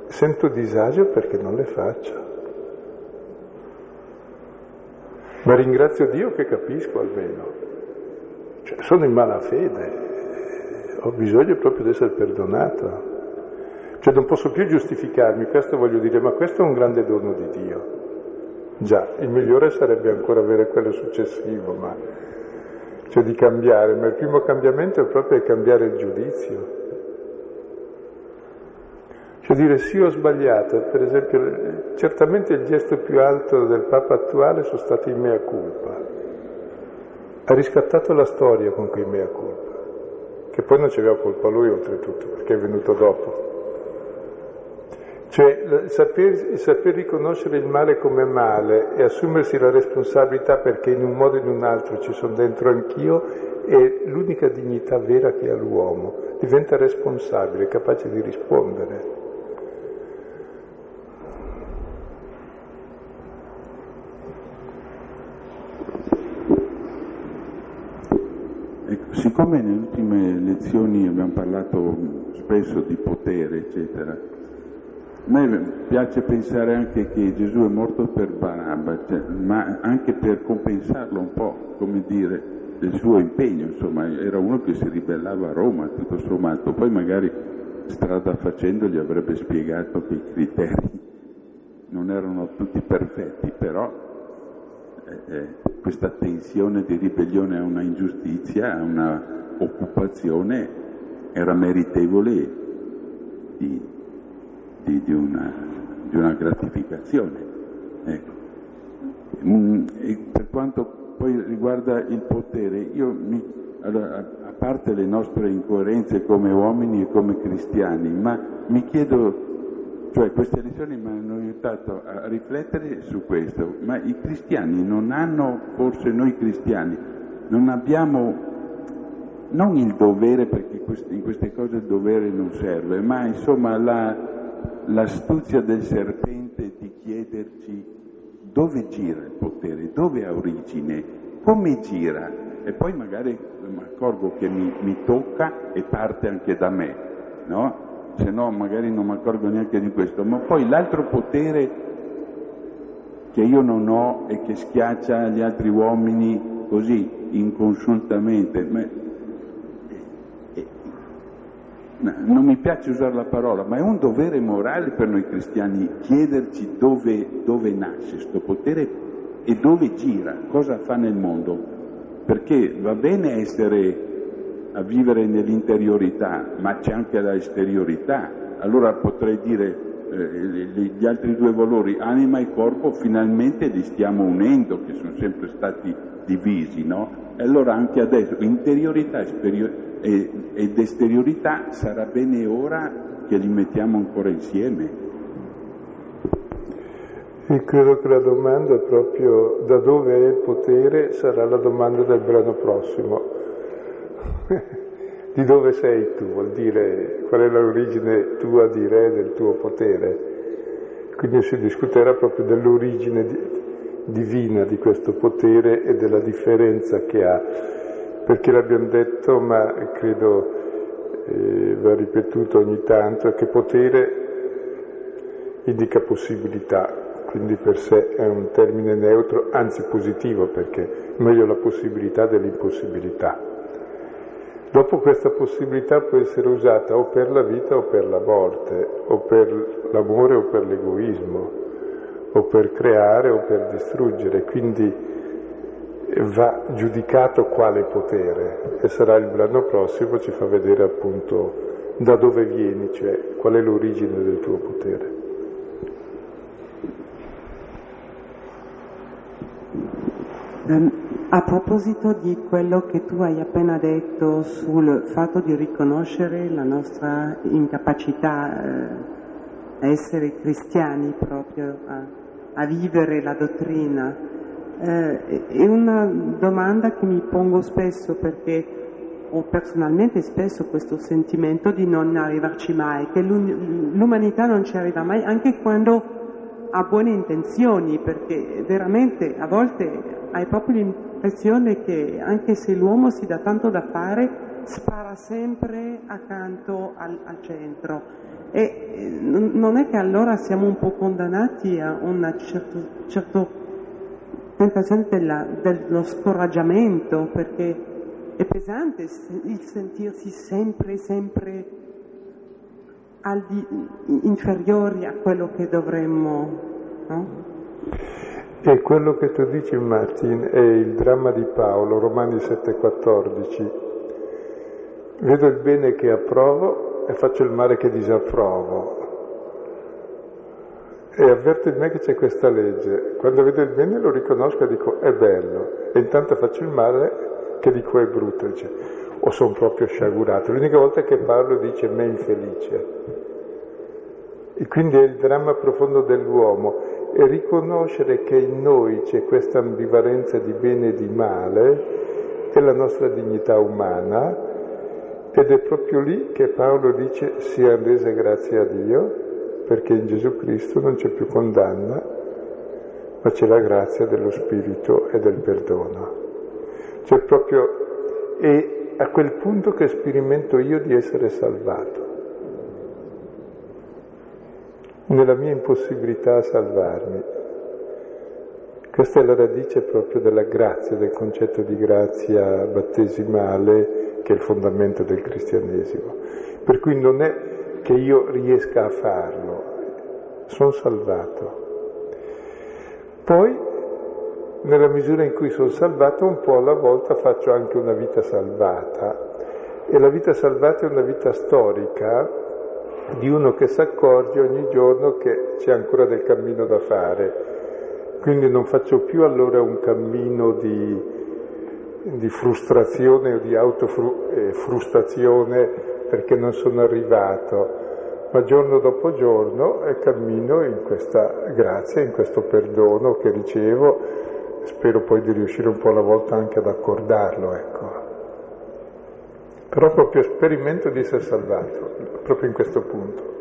B: sento disagio perché non le faccio. Ma ringrazio Dio che capisco almeno. Cioè, sono in malafede, ho bisogno proprio di essere perdonato. Cioè non posso più giustificarmi, questo voglio dire, ma questo è un grande dono di Dio. Già, il migliore sarebbe ancora avere quello successivo, ma cioè di cambiare, ma il primo cambiamento è proprio cambiare il giudizio. Cioè dire sì ho sbagliato, per esempio, certamente il gesto più alto del Papa attuale sono stati i mea culpa. Ha riscattato la storia con quei mea culpa, che poi non ci aveva colpa lui oltretutto, perché è venuto dopo. Cioè saper, saper, riconoscere il male come male e assumersi la responsabilità perché in un modo o in un altro ci sono dentro anch'io è l'unica dignità vera che ha l'uomo. Diventa responsabile, capace di rispondere.
I: Ecco, siccome nelle ultime lezioni abbiamo parlato spesso di potere, eccetera, a me piace pensare anche che Gesù è morto per Barabba, cioè, ma anche per compensarlo un po', come dire, del suo impegno, insomma, era uno che si ribellava a Roma, tutto sommato, poi magari strada facendo gli avrebbe spiegato che i criteri non erano tutti perfetti, però eh, eh, questa tensione di ribellione a una ingiustizia, a una occupazione, era meritevole di, di, di, una, di una, gratificazione. Ecco. Mm, per quanto poi riguarda il potere, io mi, allora, a parte le nostre incoerenze come uomini e come cristiani, ma mi chiedo, cioè queste lezioni mi hanno aiutato a riflettere su questo, ma i cristiani non hanno, forse noi cristiani, non abbiamo non il dovere, perché in queste cose il dovere non serve, ma insomma la, l'astuzia del serpente di chiederci dove gira il potere, dove ha origine, come gira e poi magari mi accorgo che mi, mi tocca e parte anche da me, no? Se no magari non mi accorgo neanche di questo, ma poi l'altro potere che io non ho e che schiaccia gli altri uomini così inconsultamente, non mi piace usare la parola, ma è un dovere morale per noi cristiani chiederci dove, dove nasce questo potere e dove gira, cosa fa nel mondo. Perché va bene essere a vivere nell'interiorità, ma c'è anche la esteriorità. Allora potrei dire eh, gli altri due valori, anima e corpo, finalmente li stiamo unendo, che sono sempre stati divisi, no? E allora anche adesso interiorità ed esteriorità sarà bene ora che li mettiamo ancora insieme.
B: Io credo che la domanda proprio da dove è il potere sarà la domanda del brano prossimo. di dove sei tu? Vuol dire qual è l'origine tua di re del tuo potere. Quindi si discuterà proprio dell'origine divina di questo potere e della differenza che ha. Perché l'abbiamo detto, ma credo eh, va ripetuto ogni tanto, che potere indica possibilità, quindi per sé è un termine neutro, anzi positivo, perché meglio la possibilità dell'impossibilità. Dopo questa possibilità può essere usata o per la vita o per la morte, o per l'amore o per l'egoismo o per creare o per distruggere, quindi va giudicato quale potere e sarà il brano prossimo, ci fa vedere appunto da dove vieni, cioè qual è l'origine del tuo potere.
J: A proposito di quello che tu hai appena detto sul fatto di riconoscere la nostra incapacità eh, a essere cristiani proprio, a, a vivere la dottrina. Eh, è una domanda che mi pongo spesso perché ho personalmente spesso questo sentimento di non arrivarci mai, che l'umanità non ci arriva mai, anche quando ha buone intenzioni, perché veramente a volte hai proprio l'impressione che anche se l'uomo si dà tanto da fare, spara sempre accanto al, al centro. E eh, non è che allora siamo un po' condannati a una certa certo tentazione della, dello scoraggiamento, perché è pesante il sentirsi sempre, sempre di, inferiori a quello che dovremmo. No?
B: E quello che tu dici, Martin, è il dramma di Paolo, Romani 7,14. Vedo il bene che approvo e faccio il male che disapprovo. E avverto in me che c'è questa legge. Quando vedo il bene lo riconosco e dico è bello, e intanto faccio il male che dico è brutto, dice, o sono proprio sciagurato. L'unica volta che parlo dice me infelice. E quindi è il dramma profondo dell'uomo, e riconoscere che in noi c'è questa ambivalenza di bene e di male, è la nostra dignità umana, ed è proprio lì che Paolo dice sia rese grazie a Dio, perché in Gesù Cristo non c'è più condanna, ma c'è la grazia dello Spirito e del perdono. Cioè proprio è a quel punto che sperimento io di essere salvato. Nella mia impossibilità a salvarmi. Questa è la radice proprio della grazia, del concetto di grazia battesimale che è il fondamento del cristianesimo. Per cui non è che io riesca a farlo, sono salvato. Poi, nella misura in cui sono salvato, un po' alla volta faccio anche una vita salvata. E la vita salvata è una vita storica di uno che si accorge ogni giorno che c'è ancora del cammino da fare. Quindi non faccio più allora un cammino di, di frustrazione o di autofrustrazione perché non sono arrivato, ma giorno dopo giorno cammino in questa grazia, in questo perdono che ricevo, spero poi di riuscire un po' alla volta anche ad accordarlo, ecco. Però proprio sperimento di essere salvato, proprio in questo punto.